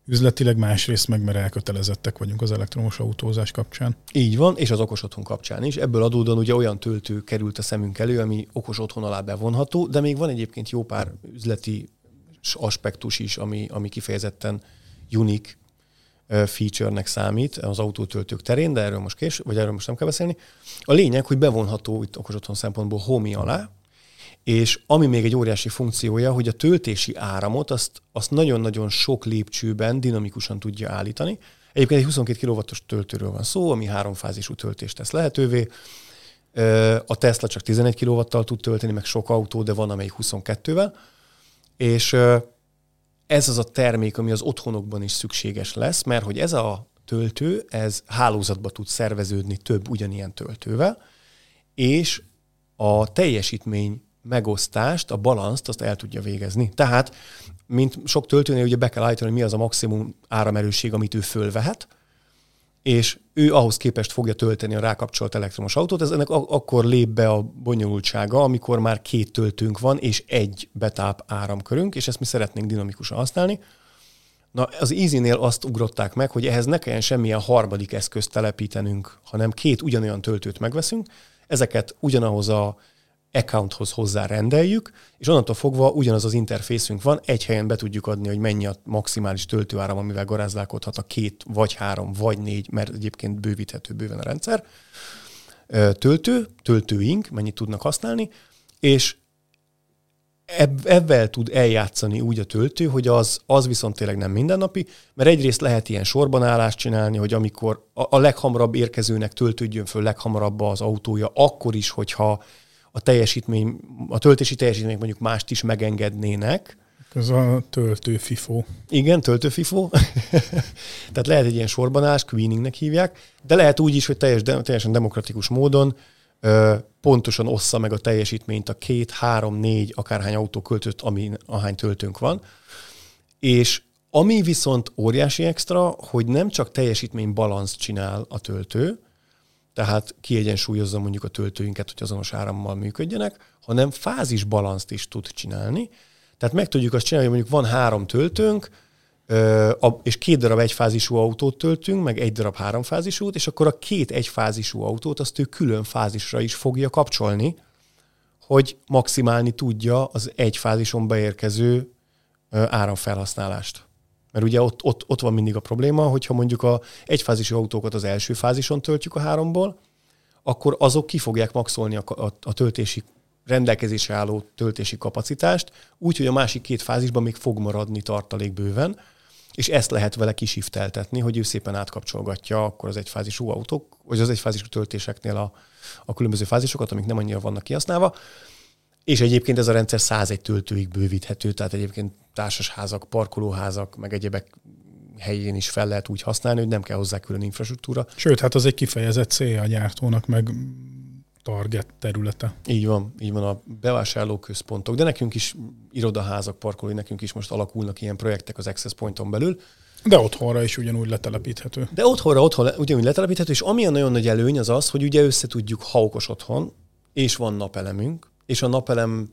Speaker 1: üzletileg, másrészt meg mert elkötelezettek vagyunk az elektromos autózás kapcsán.
Speaker 2: Így van, és az okos otthon kapcsán is. Ebből adódóan ugye olyan töltő került a szemünk elő, ami okos otthon alá bevonható, de még van egyébként jó pár üzleti aspektus is, ami, ami kifejezetten ö, feature-nek számít az autótöltők terén, de erről most kés, vagy erről most nem kell beszélni. A lényeg, hogy bevonható itt okos otthon szempontból homi alá, és ami még egy óriási funkciója, hogy a töltési áramot azt, azt nagyon-nagyon sok lépcsőben dinamikusan tudja állítani. Egyébként egy 22 kW-os töltőről van szó, ami háromfázisú töltést tesz lehetővé. A Tesla csak 11 kW-tal tud tölteni, meg sok autó, de van amelyik 22-vel. És ez az a termék, ami az otthonokban is szükséges lesz, mert hogy ez a töltő, ez hálózatba tud szerveződni több ugyanilyen töltővel, és a teljesítmény megosztást, a balanszt azt el tudja végezni. Tehát, mint sok töltőnél ugye be kell állítani, hogy mi az a maximum áramerősség, amit ő fölvehet, és ő ahhoz képest fogja tölteni a rákapcsolt elektromos autót. Ez ennek ak- akkor lép be a bonyolultsága, amikor már két töltőnk van, és egy betáp áramkörünk, és ezt mi szeretnénk dinamikusan használni. Na, az Easy-nél azt ugrották meg, hogy ehhez ne kelljen semmilyen harmadik eszközt telepítenünk, hanem két ugyanolyan töltőt megveszünk, ezeket ugyanahoz a accounthoz hozzá rendeljük, és onnantól fogva ugyanaz az interfészünk van, egy helyen be tudjuk adni, hogy mennyi a maximális töltőáram, amivel garázdálkodhat a két, vagy három, vagy négy, mert egyébként bővíthető bőven a rendszer. Töltő, töltőink, mennyit tudnak használni, és ebben tud eljátszani úgy a töltő, hogy az, az viszont tényleg nem mindennapi, mert egyrészt lehet ilyen sorbanállást csinálni, hogy amikor a, a leghamarabb érkezőnek töltődjön föl leghamarabb az autója, akkor is, hogyha a teljesítmény, a töltési teljesítmények mondjuk mást is megengednének.
Speaker 1: Ez a töltő FIFO.
Speaker 2: Igen, töltő FIFO. Tehát lehet egy ilyen sorbanás, queeningnek hívják, de lehet úgy is, hogy teljes, de, teljesen demokratikus módon ö, pontosan ossza meg a teljesítményt a két, három, négy, akárhány autó költött, ami, ahány töltőnk van. És ami viszont óriási extra, hogy nem csak teljesítmény balansz csinál a töltő, tehát kiegyensúlyozza mondjuk a töltőinket, hogy azonos árammal működjenek, hanem fázis balanszt is tud csinálni. Tehát meg tudjuk azt csinálni, hogy mondjuk van három töltőnk, és két darab egyfázisú autót töltünk, meg egy darab háromfázisút, és akkor a két egyfázisú autót azt ő külön fázisra is fogja kapcsolni, hogy maximálni tudja az egyfázison beérkező áramfelhasználást. Mert ugye ott, ott, ott van mindig a probléma, hogyha mondjuk a egyfázisú autókat az első fázison töltjük a háromból, akkor azok ki fogják maxolni a, a, a töltési rendelkezésre álló töltési kapacitást, úgyhogy a másik két fázisban még fog maradni tartalék bőven, és ezt lehet vele kisifteltetni, hogy ő szépen átkapcsolgatja akkor az egyfázisú autók, vagy az egyfázisú töltéseknél a, a különböző fázisokat, amik nem annyira vannak kihasználva. És egyébként ez a rendszer 101 töltőig bővíthető, tehát egyébként társasházak, parkolóházak, meg egyebek helyén is fel lehet úgy használni, hogy nem kell hozzá külön infrastruktúra.
Speaker 1: Sőt, hát az egy kifejezett célja a gyártónak, meg target területe.
Speaker 2: Így van, így van a bevásárlóközpontok, de nekünk is irodaházak, parkolói, nekünk is most alakulnak ilyen projektek az Access Pointon belül.
Speaker 1: De otthonra is ugyanúgy letelepíthető.
Speaker 2: De otthonra, otthon ugyanúgy letelepíthető, és ami a nagyon nagy előny az az, hogy ugye össze tudjuk, ha okos otthon, és van napelemünk, és a napelem,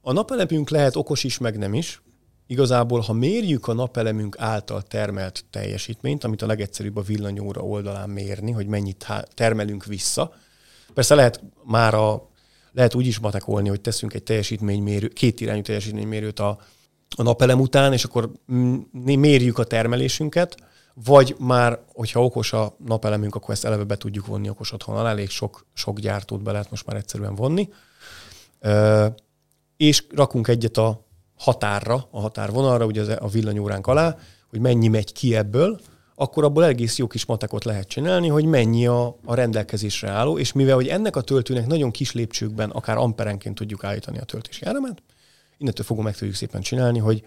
Speaker 2: a napelemünk lehet okos is, meg nem is. Igazából, ha mérjük a napelemünk által termelt teljesítményt, amit a legegyszerűbb a villanyóra oldalán mérni, hogy mennyit termelünk vissza, Persze lehet már a, lehet úgy is matekolni, hogy teszünk egy teljesítménymérő, két irányú teljesítménymérőt a, a napelem után, és akkor mérjük a termelésünket, vagy már, hogyha okos a napelemünk, akkor ezt eleve be tudjuk vonni okos otthon elég sok, sok gyártót be lehet most már egyszerűen vonni. És rakunk egyet a határra, a határvonalra, ugye a villanyóránk alá, hogy mennyi megy ki ebből, akkor abból egész jó kis matekot lehet csinálni, hogy mennyi a, a rendelkezésre álló, és mivel hogy ennek a töltőnek nagyon kis lépcsőkben, akár amperenként tudjuk állítani a töltési áramát, innentől fogom meg tudjuk szépen csinálni, hogy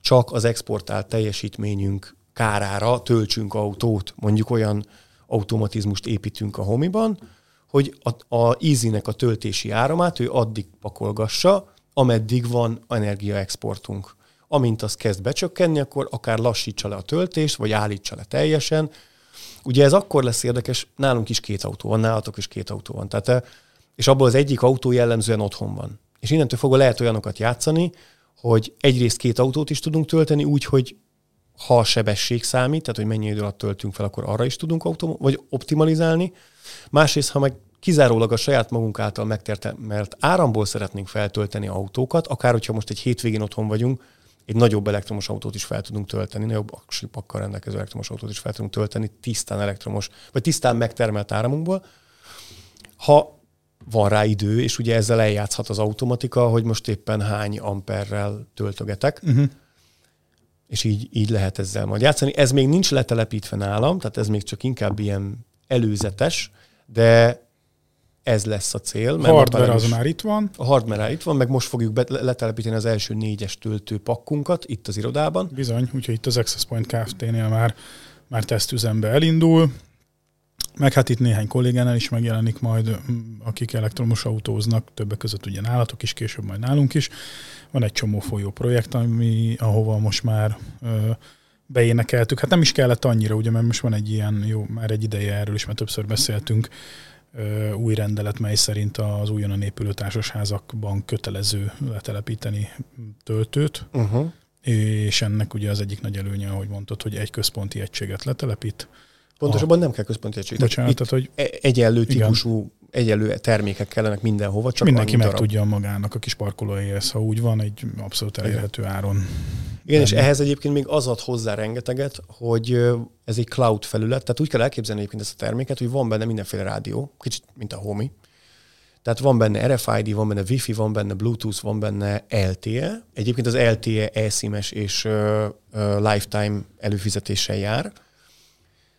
Speaker 2: csak az exportált teljesítményünk kárára töltsünk autót, mondjuk olyan automatizmust építünk a homiban, hogy a, a Easy-nek a töltési áramát ő addig pakolgassa, ameddig van energiaexportunk amint az kezd becsökkenni, akkor akár lassítsa le a töltést, vagy állítsa le teljesen. Ugye ez akkor lesz érdekes, nálunk is két autó van, nálatok is két autó van. Tehát, eh, és abból az egyik autó jellemzően otthon van. És innentől fogva lehet olyanokat játszani, hogy egyrészt két autót is tudunk tölteni úgy, hogy ha a sebesség számít, tehát hogy mennyi idő alatt töltünk fel, akkor arra is tudunk autom- vagy optimalizálni. Másrészt, ha meg kizárólag a saját magunk által megtermelt áramból szeretnénk feltölteni autókat, akár hogyha most egy hétvégén otthon vagyunk, egy nagyobb elektromos autót is fel tudunk tölteni, nagyobb aksipakkal rendelkező elektromos autót is fel tudunk tölteni tisztán elektromos, vagy tisztán megtermelt áramunkból. Ha van rá idő, és ugye ezzel eljátszhat az automatika, hogy most éppen hány amperrel töltögetek, uh-huh. És így, így lehet ezzel majd játszani. Ez még nincs letelepítve nálam, tehát ez még csak inkább ilyen előzetes, de ez lesz a cél.
Speaker 1: A hardware az már itt van.
Speaker 2: A hardware itt van, meg most fogjuk be- letelepíteni az első négyes töltő pakkunkat itt az irodában.
Speaker 1: Bizony, úgyhogy itt az Access Point Kft-nél már, már tesztüzembe elindul. Meg hát itt néhány kollégánál is megjelenik majd, akik elektromos autóznak, többek között ugye nálatok is, később majd nálunk is. Van egy csomó folyó projekt, ami, ahova most már ö, beénekeltük. Hát nem is kellett annyira, ugye, mert most van egy ilyen, jó, már egy ideje erről is, mert többször beszéltünk, új rendelet, mely szerint az újonnan épülő társasházakban kötelező letelepíteni töltőt, uh-huh. és ennek ugye az egyik nagy előnye, ahogy mondtad, hogy egy központi egységet letelepít.
Speaker 2: Pontosabban a... nem kell központi egység.
Speaker 1: Bocsánat, tehát, hogy
Speaker 2: e- egyenlő típusú, igen. Egyenlő termékek kellenek mindenhova, csak
Speaker 1: Mindenki meg tudja magának a kis parkolóhelyhez, ha úgy van, egy abszolút elérhető áron
Speaker 2: igen, és ehhez egyébként még az ad hozzá rengeteget, hogy ez egy cloud felület, tehát úgy kell elképzelni egyébként ezt a terméket, hogy van benne mindenféle rádió, kicsit mint a Homi. Tehát van benne RFID, van benne Wi-Fi, van benne Bluetooth, van benne LTE. Egyébként az LTE eSIM-es és uh, uh, lifetime előfizetéssel jár.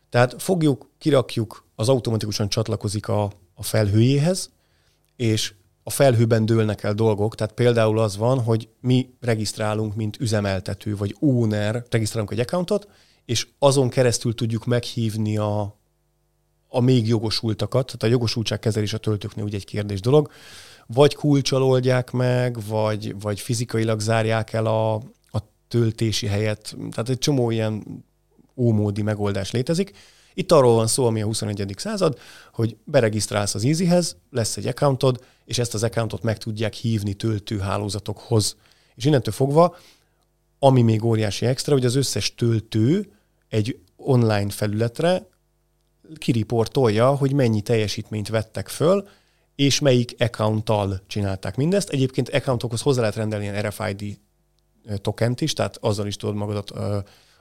Speaker 2: Tehát fogjuk, kirakjuk, az automatikusan csatlakozik a, a felhőjéhez, és a felhőben dőlnek el dolgok, tehát például az van, hogy mi regisztrálunk, mint üzemeltető vagy owner, regisztrálunk egy accountot, és azon keresztül tudjuk meghívni a, a még jogosultakat, tehát a jogosultság kezelés a töltőknél ugye egy kérdés dolog, vagy kulcsal oldják meg, vagy, vagy fizikailag zárják el a, a töltési helyet. Tehát egy csomó ilyen ómódi megoldás létezik. Itt arról van szó, ami a 21. század, hogy beregisztrálsz az Easyhez, lesz egy accountod, és ezt az accountot meg tudják hívni töltőhálózatokhoz. És innentől fogva, ami még óriási extra, hogy az összes töltő egy online felületre kiriportolja, hogy mennyi teljesítményt vettek föl, és melyik accounttal csinálták mindezt. Egyébként accountokhoz hozzá lehet rendelni ilyen RFID tokent is, tehát azzal is tudod magadat uh,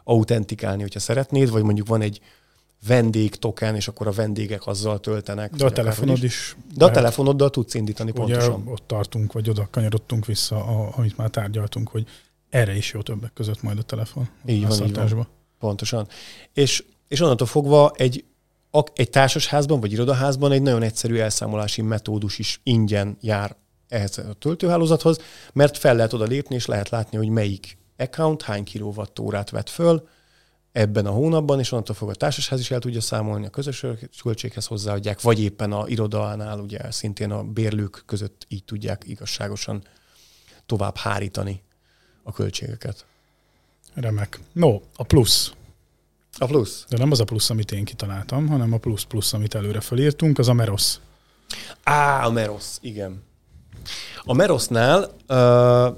Speaker 2: autentikálni, hogyha szeretnéd, vagy mondjuk van egy vendég token, és akkor a vendégek azzal töltenek.
Speaker 1: De a telefonod is. is
Speaker 2: De a telefonoddal tudsz indítani ugye pontosan.
Speaker 1: ott tartunk, vagy oda kanyarodtunk vissza, a, amit már tárgyaltunk, hogy erre is jó többek között majd a telefon.
Speaker 2: Így van, így van. Pontosan. És, és onnantól fogva egy, egy társasházban vagy irodaházban egy nagyon egyszerű elszámolási metódus is ingyen jár ehhez a töltőhálózathoz, mert fel lehet oda lépni, és lehet látni, hogy melyik account hány kilovattórát vett föl, ebben a hónapban, és onnantól fog a társasház is el tudja számolni, a közös költséghez hozzáadják, vagy éppen a irodánál ugye szintén a bérlők között így tudják igazságosan tovább hárítani a költségeket.
Speaker 1: Remek. No, a plusz.
Speaker 2: A plusz?
Speaker 1: De nem az a plusz, amit én kitaláltam, hanem a plusz-plusz, amit előre felírtunk, az a Meros.
Speaker 2: Á, a Meros, igen. A Merosnál, uh,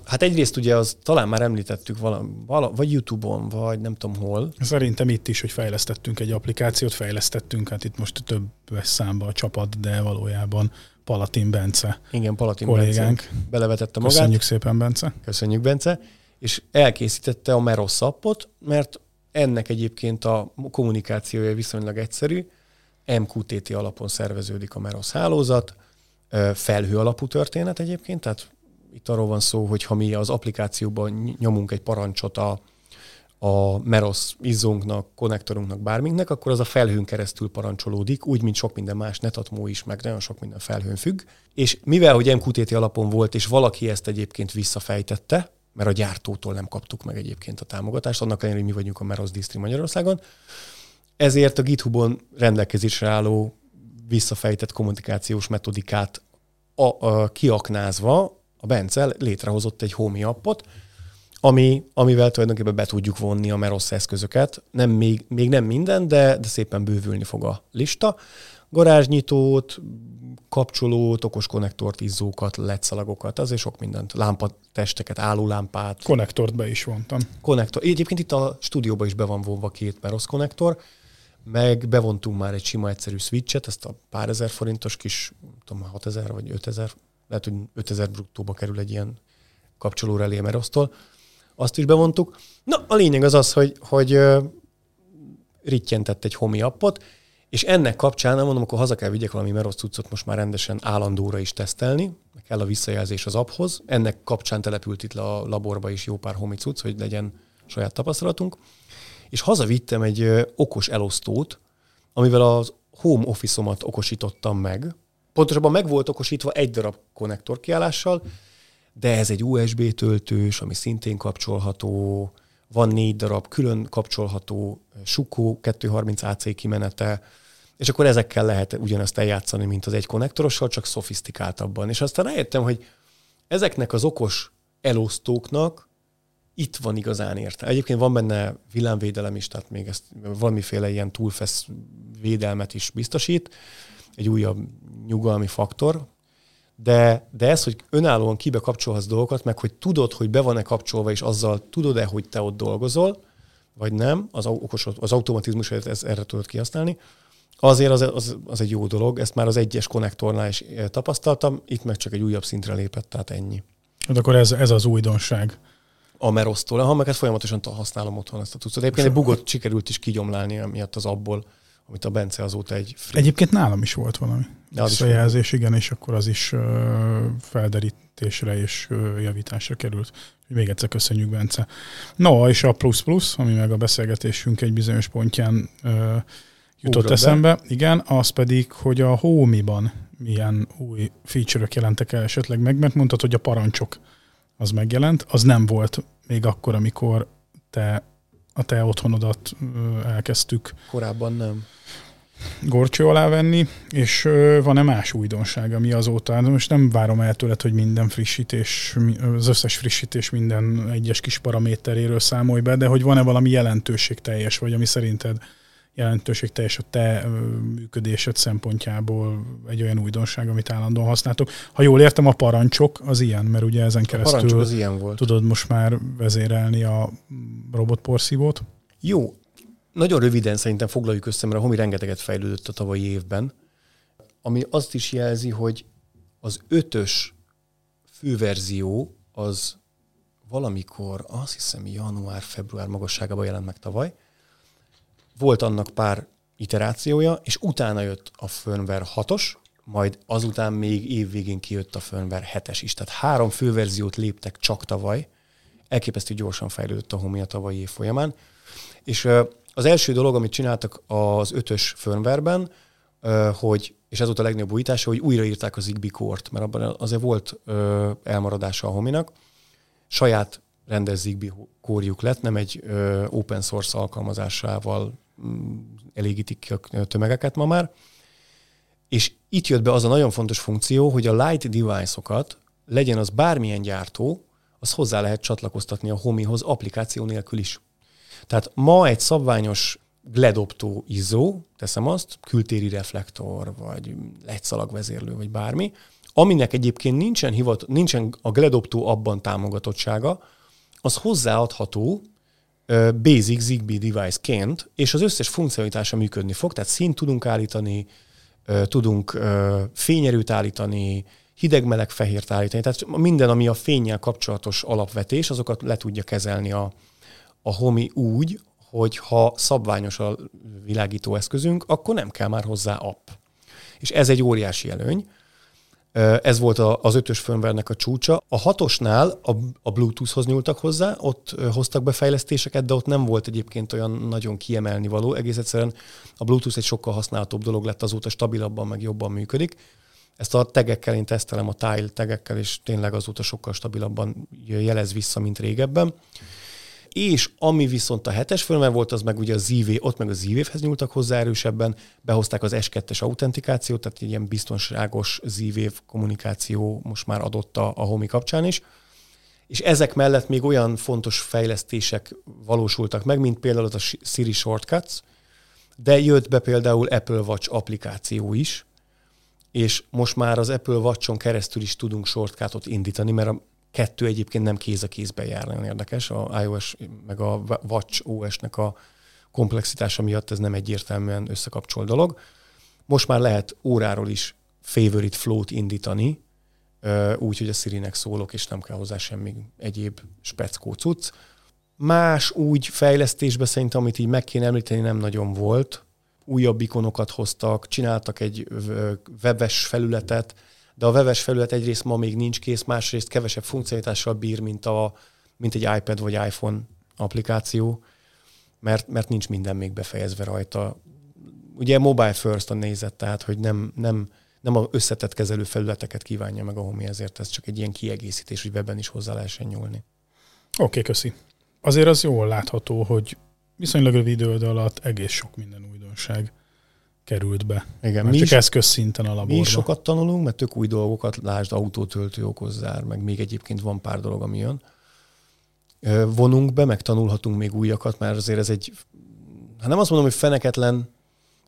Speaker 2: hát egyrészt ugye az talán már említettük vala, vala, vagy YouTube-on, vagy nem tudom hol.
Speaker 1: Szerintem itt is, hogy fejlesztettünk egy applikációt, fejlesztettünk, hát itt most több számba a csapat, de valójában Palatin Bence.
Speaker 2: Igen, Palatin kollégánk. Bence belevetette magát.
Speaker 1: Köszönjük szépen, Bence.
Speaker 2: Köszönjük, Bence. És elkészítette a Meros appot, mert ennek egyébként a kommunikációja viszonylag egyszerű. MQTT alapon szerveződik a Meros hálózat, felhő alapú történet egyébként, tehát itt arról van szó, hogy ha mi az applikációban nyomunk egy parancsot a, a Meros izzónknak, konnektorunknak, bárminknek, akkor az a felhőn keresztül parancsolódik, úgy, mint sok minden más netatmó is, meg nagyon sok minden felhőn függ. És mivel, hogy MQTT alapon volt, és valaki ezt egyébként visszafejtette, mert a gyártótól nem kaptuk meg egyébként a támogatást, annak ellenére, hogy mi vagyunk a Meros Distri Magyarországon, ezért a GitHubon rendelkezésre álló visszafejtett kommunikációs metodikát a, a, kiaknázva a Bence létrehozott egy Homey appot, ami, amivel tulajdonképpen be tudjuk vonni a Meros eszközöket. Nem, még, még nem minden, de, de szépen bővülni fog a lista. Garázsnyitót, kapcsolót, okos konnektort, izzókat, letszalagokat, azért sok mindent, lámpatesteket, állólámpát.
Speaker 1: Konnektort be is vontam.
Speaker 2: Konnektor. Egyébként itt a stúdióban is be van vonva két Meros konnektor, meg bevontunk már egy sima egyszerű switchet, ezt a pár ezer forintos kis, tudom, 6000 vagy 5000, lehet, hogy 5000 bruttóba kerül egy ilyen kapcsoló relé Merosztól. Azt is bevontuk. Na, a lényeg az az, hogy, hogy rittyentett egy homi appot, és ennek kapcsán, nem mondom, akkor haza kell vigyek valami Merosz cuccot most már rendesen állandóra is tesztelni, kell a visszajelzés az apphoz. Ennek kapcsán települt itt a laborba is jó pár homi cucc, hogy legyen saját tapasztalatunk és hazavittem egy okos elosztót, amivel az home office-omat okosítottam meg. Pontosabban meg volt okosítva egy darab konnektor kiállással, de ez egy USB töltős, ami szintén kapcsolható, van négy darab külön kapcsolható Sukó 230 AC kimenete, és akkor ezekkel lehet ugyanezt eljátszani, mint az egy konnektorossal, csak szofisztikáltabban. És aztán rájöttem, hogy ezeknek az okos elosztóknak itt van igazán érte. Egyébként van benne villámvédelem is, tehát még ezt valamiféle ilyen túlfesz védelmet is biztosít, egy újabb nyugalmi faktor, de, de ez, hogy önállóan kibe kapcsolhatsz dolgokat, meg hogy tudod, hogy be van-e kapcsolva, és azzal tudod-e, hogy te ott dolgozol, vagy nem, az, okos, az automatizmus ez, erre tudod kihasználni, azért az, az, az egy jó dolog, ezt már az egyes konnektornál is eh, tapasztaltam, itt meg csak egy újabb szintre lépett, tehát ennyi.
Speaker 1: Hát akkor ez, ez az újdonság
Speaker 2: a Merosztól, ha meg ezt folyamatosan használom otthon ezt a tucot. Egyébként egy bugot sikerült is kigyomlálni miatt az abból, amit a Bence azóta egy free.
Speaker 1: Egyébként nálam is volt valami
Speaker 2: De az is
Speaker 1: visszajelzés, igen, és akkor az is ö, felderítésre és ö, javításra került. Még egyszer köszönjük, Bence. No, és a plusz plusz, ami meg a beszélgetésünk egy bizonyos pontján ö, jutott
Speaker 2: Ugrott be.
Speaker 1: eszembe, igen, az pedig, hogy a Homi-ban milyen új feature-ök jelentek el esetleg meg, mert mondtad, hogy a parancsok az megjelent, az nem volt még akkor, amikor te a te otthonodat elkezdtük
Speaker 2: Korábban nem.
Speaker 1: gorcső alá venni, és van-e más újdonság, ami azóta, hát most nem várom el tőled, hogy minden frissítés, az összes frissítés minden egyes kis paraméteréről számolj be, de hogy van-e valami jelentőség teljes, vagy ami szerinted jelentőség teljes a te működésed szempontjából egy olyan újdonság, amit állandóan használtok. Ha jól értem, a parancsok az ilyen, mert ugye ezen keresztül
Speaker 2: az ilyen volt.
Speaker 1: tudod most már vezérelni a robotporszívót.
Speaker 2: Jó, nagyon röviden szerintem foglaljuk össze, mert a Homi rengeteget fejlődött a tavalyi évben, ami azt is jelzi, hogy az ötös főverzió az valamikor, azt hiszem január-február magasságában jelent meg tavaly. Volt annak pár iterációja, és utána jött a firmware 6-os, majd azután még évvégén kijött a firmware 7-es is. Tehát három főverziót léptek csak tavaly. Elképesztő gyorsan fejlődött a Homi a tavalyi év folyamán. És az első dolog, amit csináltak az ötös firmwareben, ö, hogy, és ez volt a legnagyobb újítása, hogy újraírták az Zigbee kort, mert abban azért volt elmaradása a Hominak. Saját rendes Zigbee kórjuk lett, nem egy open source alkalmazásával elégítik ki a tömegeket ma már. És itt jött be az a nagyon fontos funkció, hogy a light device-okat, legyen az bármilyen gyártó, az hozzá lehet csatlakoztatni a Homihoz applikáció nélkül is. Tehát ma egy szabványos gledoptó izzó, teszem azt, kültéri reflektor, vagy legyszalagvezérlő, vagy bármi, aminek egyébként nincsen, hivat, nincsen a gledoptó abban támogatottsága, az hozzáadható basic Zigbee device-ként, és az összes funkcionalitása működni fog, tehát színt tudunk állítani, tudunk fényerőt állítani, hideg-meleg fehért állítani, tehát minden, ami a fényjel kapcsolatos alapvetés, azokat le tudja kezelni a, a Homi úgy, hogy ha szabványos a világító eszközünk, akkor nem kell már hozzá app. És ez egy óriási előny. Ez volt az ötös firmware-nek a csúcsa. A hatosnál a, Bluetooth-hoz nyúltak hozzá, ott hoztak be fejlesztéseket, de ott nem volt egyébként olyan nagyon kiemelni való. Egész egyszerűen a Bluetooth egy sokkal használhatóbb dolog lett, azóta stabilabban, meg jobban működik. Ezt a tegekkel én tesztelem, a tile tegekkel, és tényleg azóta sokkal stabilabban jelez vissza, mint régebben. És ami viszont a hetes firmware volt, az meg ugye a ZV, ott meg a ZV-hez nyúltak hozzá erősebben, behozták az S2-es autentikációt, tehát ilyen biztonságos ZV kommunikáció most már adott a, a Homi kapcsán is. És ezek mellett még olyan fontos fejlesztések valósultak meg, mint például az a Siri Shortcuts, de jött be például Apple Watch applikáció is, és most már az Apple Watch-on keresztül is tudunk shortcutot indítani, mert a kettő egyébként nem kéz a kézben jár, nagyon érdekes. A iOS meg a Watch OS-nek a komplexitása miatt ez nem egyértelműen összekapcsol dolog. Most már lehet óráról is favorite flow-t indítani, úgy, hogy a Siri-nek szólok, és nem kell hozzá semmi egyéb speckó cucc. Más úgy fejlesztésbe szerintem, amit így meg kéne említeni, nem nagyon volt. Újabb ikonokat hoztak, csináltak egy webes felületet, de a webes felület egyrészt ma még nincs kész, másrészt kevesebb funkcionalitással bír, mint, a, mint egy iPad vagy iPhone applikáció, mert, mert nincs minden még befejezve rajta. Ugye mobile first a nézet, tehát hogy nem, nem, nem a összetett kezelő felületeket kívánja meg a Homi, ezért ez csak egy ilyen kiegészítés, hogy webben is hozzá lehessen nyúlni.
Speaker 1: Oké, okay, köszi. Azért az jól látható, hogy viszonylag rövid idő alatt egész sok minden újdonság került be.
Speaker 2: Igen, mi
Speaker 1: csak
Speaker 2: is,
Speaker 1: eszközszinten a laborban.
Speaker 2: mi is sokat tanulunk, mert tök új dolgokat, lásd autótöltő okozzár, meg még egyébként van pár dolog, ami jön. Vonunk be, meg tanulhatunk még újakat, mert azért ez egy, hát nem azt mondom, hogy feneketlen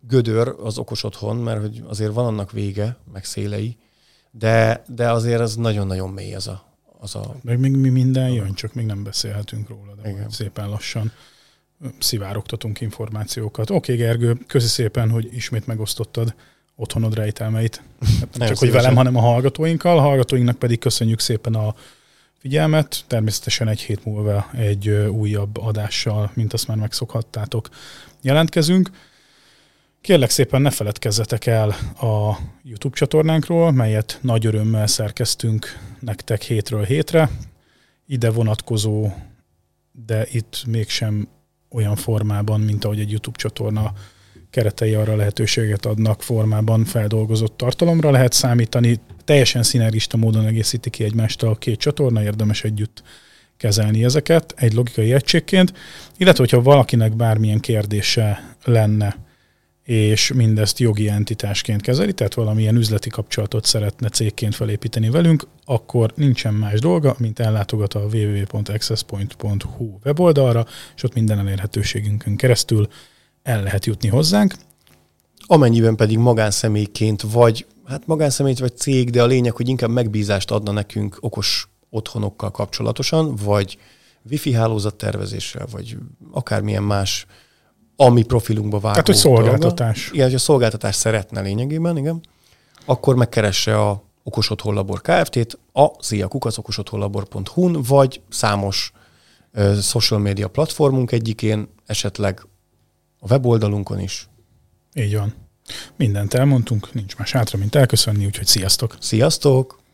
Speaker 2: gödör az okos otthon, mert hogy azért van annak vége, meg szélei, de, de azért az nagyon-nagyon mély az a, az a
Speaker 1: Meg még mi minden jön, csak még nem beszélhetünk róla, de
Speaker 2: Igen.
Speaker 1: szépen lassan szivárogtatunk információkat. Oké, okay, Gergő, köszi szépen, hogy ismét megosztottad otthonod rejtelmeit. Nem csak, hogy
Speaker 2: szívesen.
Speaker 1: velem, hanem a hallgatóinkkal. A hallgatóinknak pedig köszönjük szépen a figyelmet. Természetesen egy hét múlva egy újabb adással, mint azt már megszokhattátok, jelentkezünk. Kérlek szépen ne feledkezzetek el a YouTube csatornánkról, melyet nagy örömmel szerkeztünk nektek hétről hétre. Ide vonatkozó, de itt mégsem olyan formában, mint ahogy egy YouTube csatorna keretei arra lehetőséget adnak formában feldolgozott tartalomra lehet számítani. Teljesen szinergista módon egészíti ki egymást a két csatorna, érdemes együtt kezelni ezeket egy logikai egységként, illetve hogyha valakinek bármilyen kérdése lenne, és mindezt jogi entitásként kezeli, tehát valamilyen üzleti kapcsolatot szeretne cégként felépíteni velünk, akkor nincsen más dolga, mint ellátogat a www.accesspoint.hu weboldalra, és ott minden elérhetőségünkön keresztül el lehet jutni hozzánk.
Speaker 2: Amennyiben pedig magánszemélyként vagy, hát magánszemély vagy cég, de a lényeg, hogy inkább megbízást adna nekünk okos otthonokkal kapcsolatosan, vagy wifi hálózat tervezéssel, vagy akármilyen más ami profilunkba vágó.
Speaker 1: Tehát, hogy szolgáltatás.
Speaker 2: Dolga. Igen, hogy a szolgáltatás szeretne lényegében, igen. Akkor megkeresse a Okos Otthon Labor Kft-t, a ziakukacokosotthonlabor.hu-n, vagy számos uh, social media platformunk egyikén, esetleg a weboldalunkon is.
Speaker 1: Így van. Mindent elmondtunk, nincs más hátra, mint elköszönni, úgyhogy sziasztok!
Speaker 2: Sziasztok!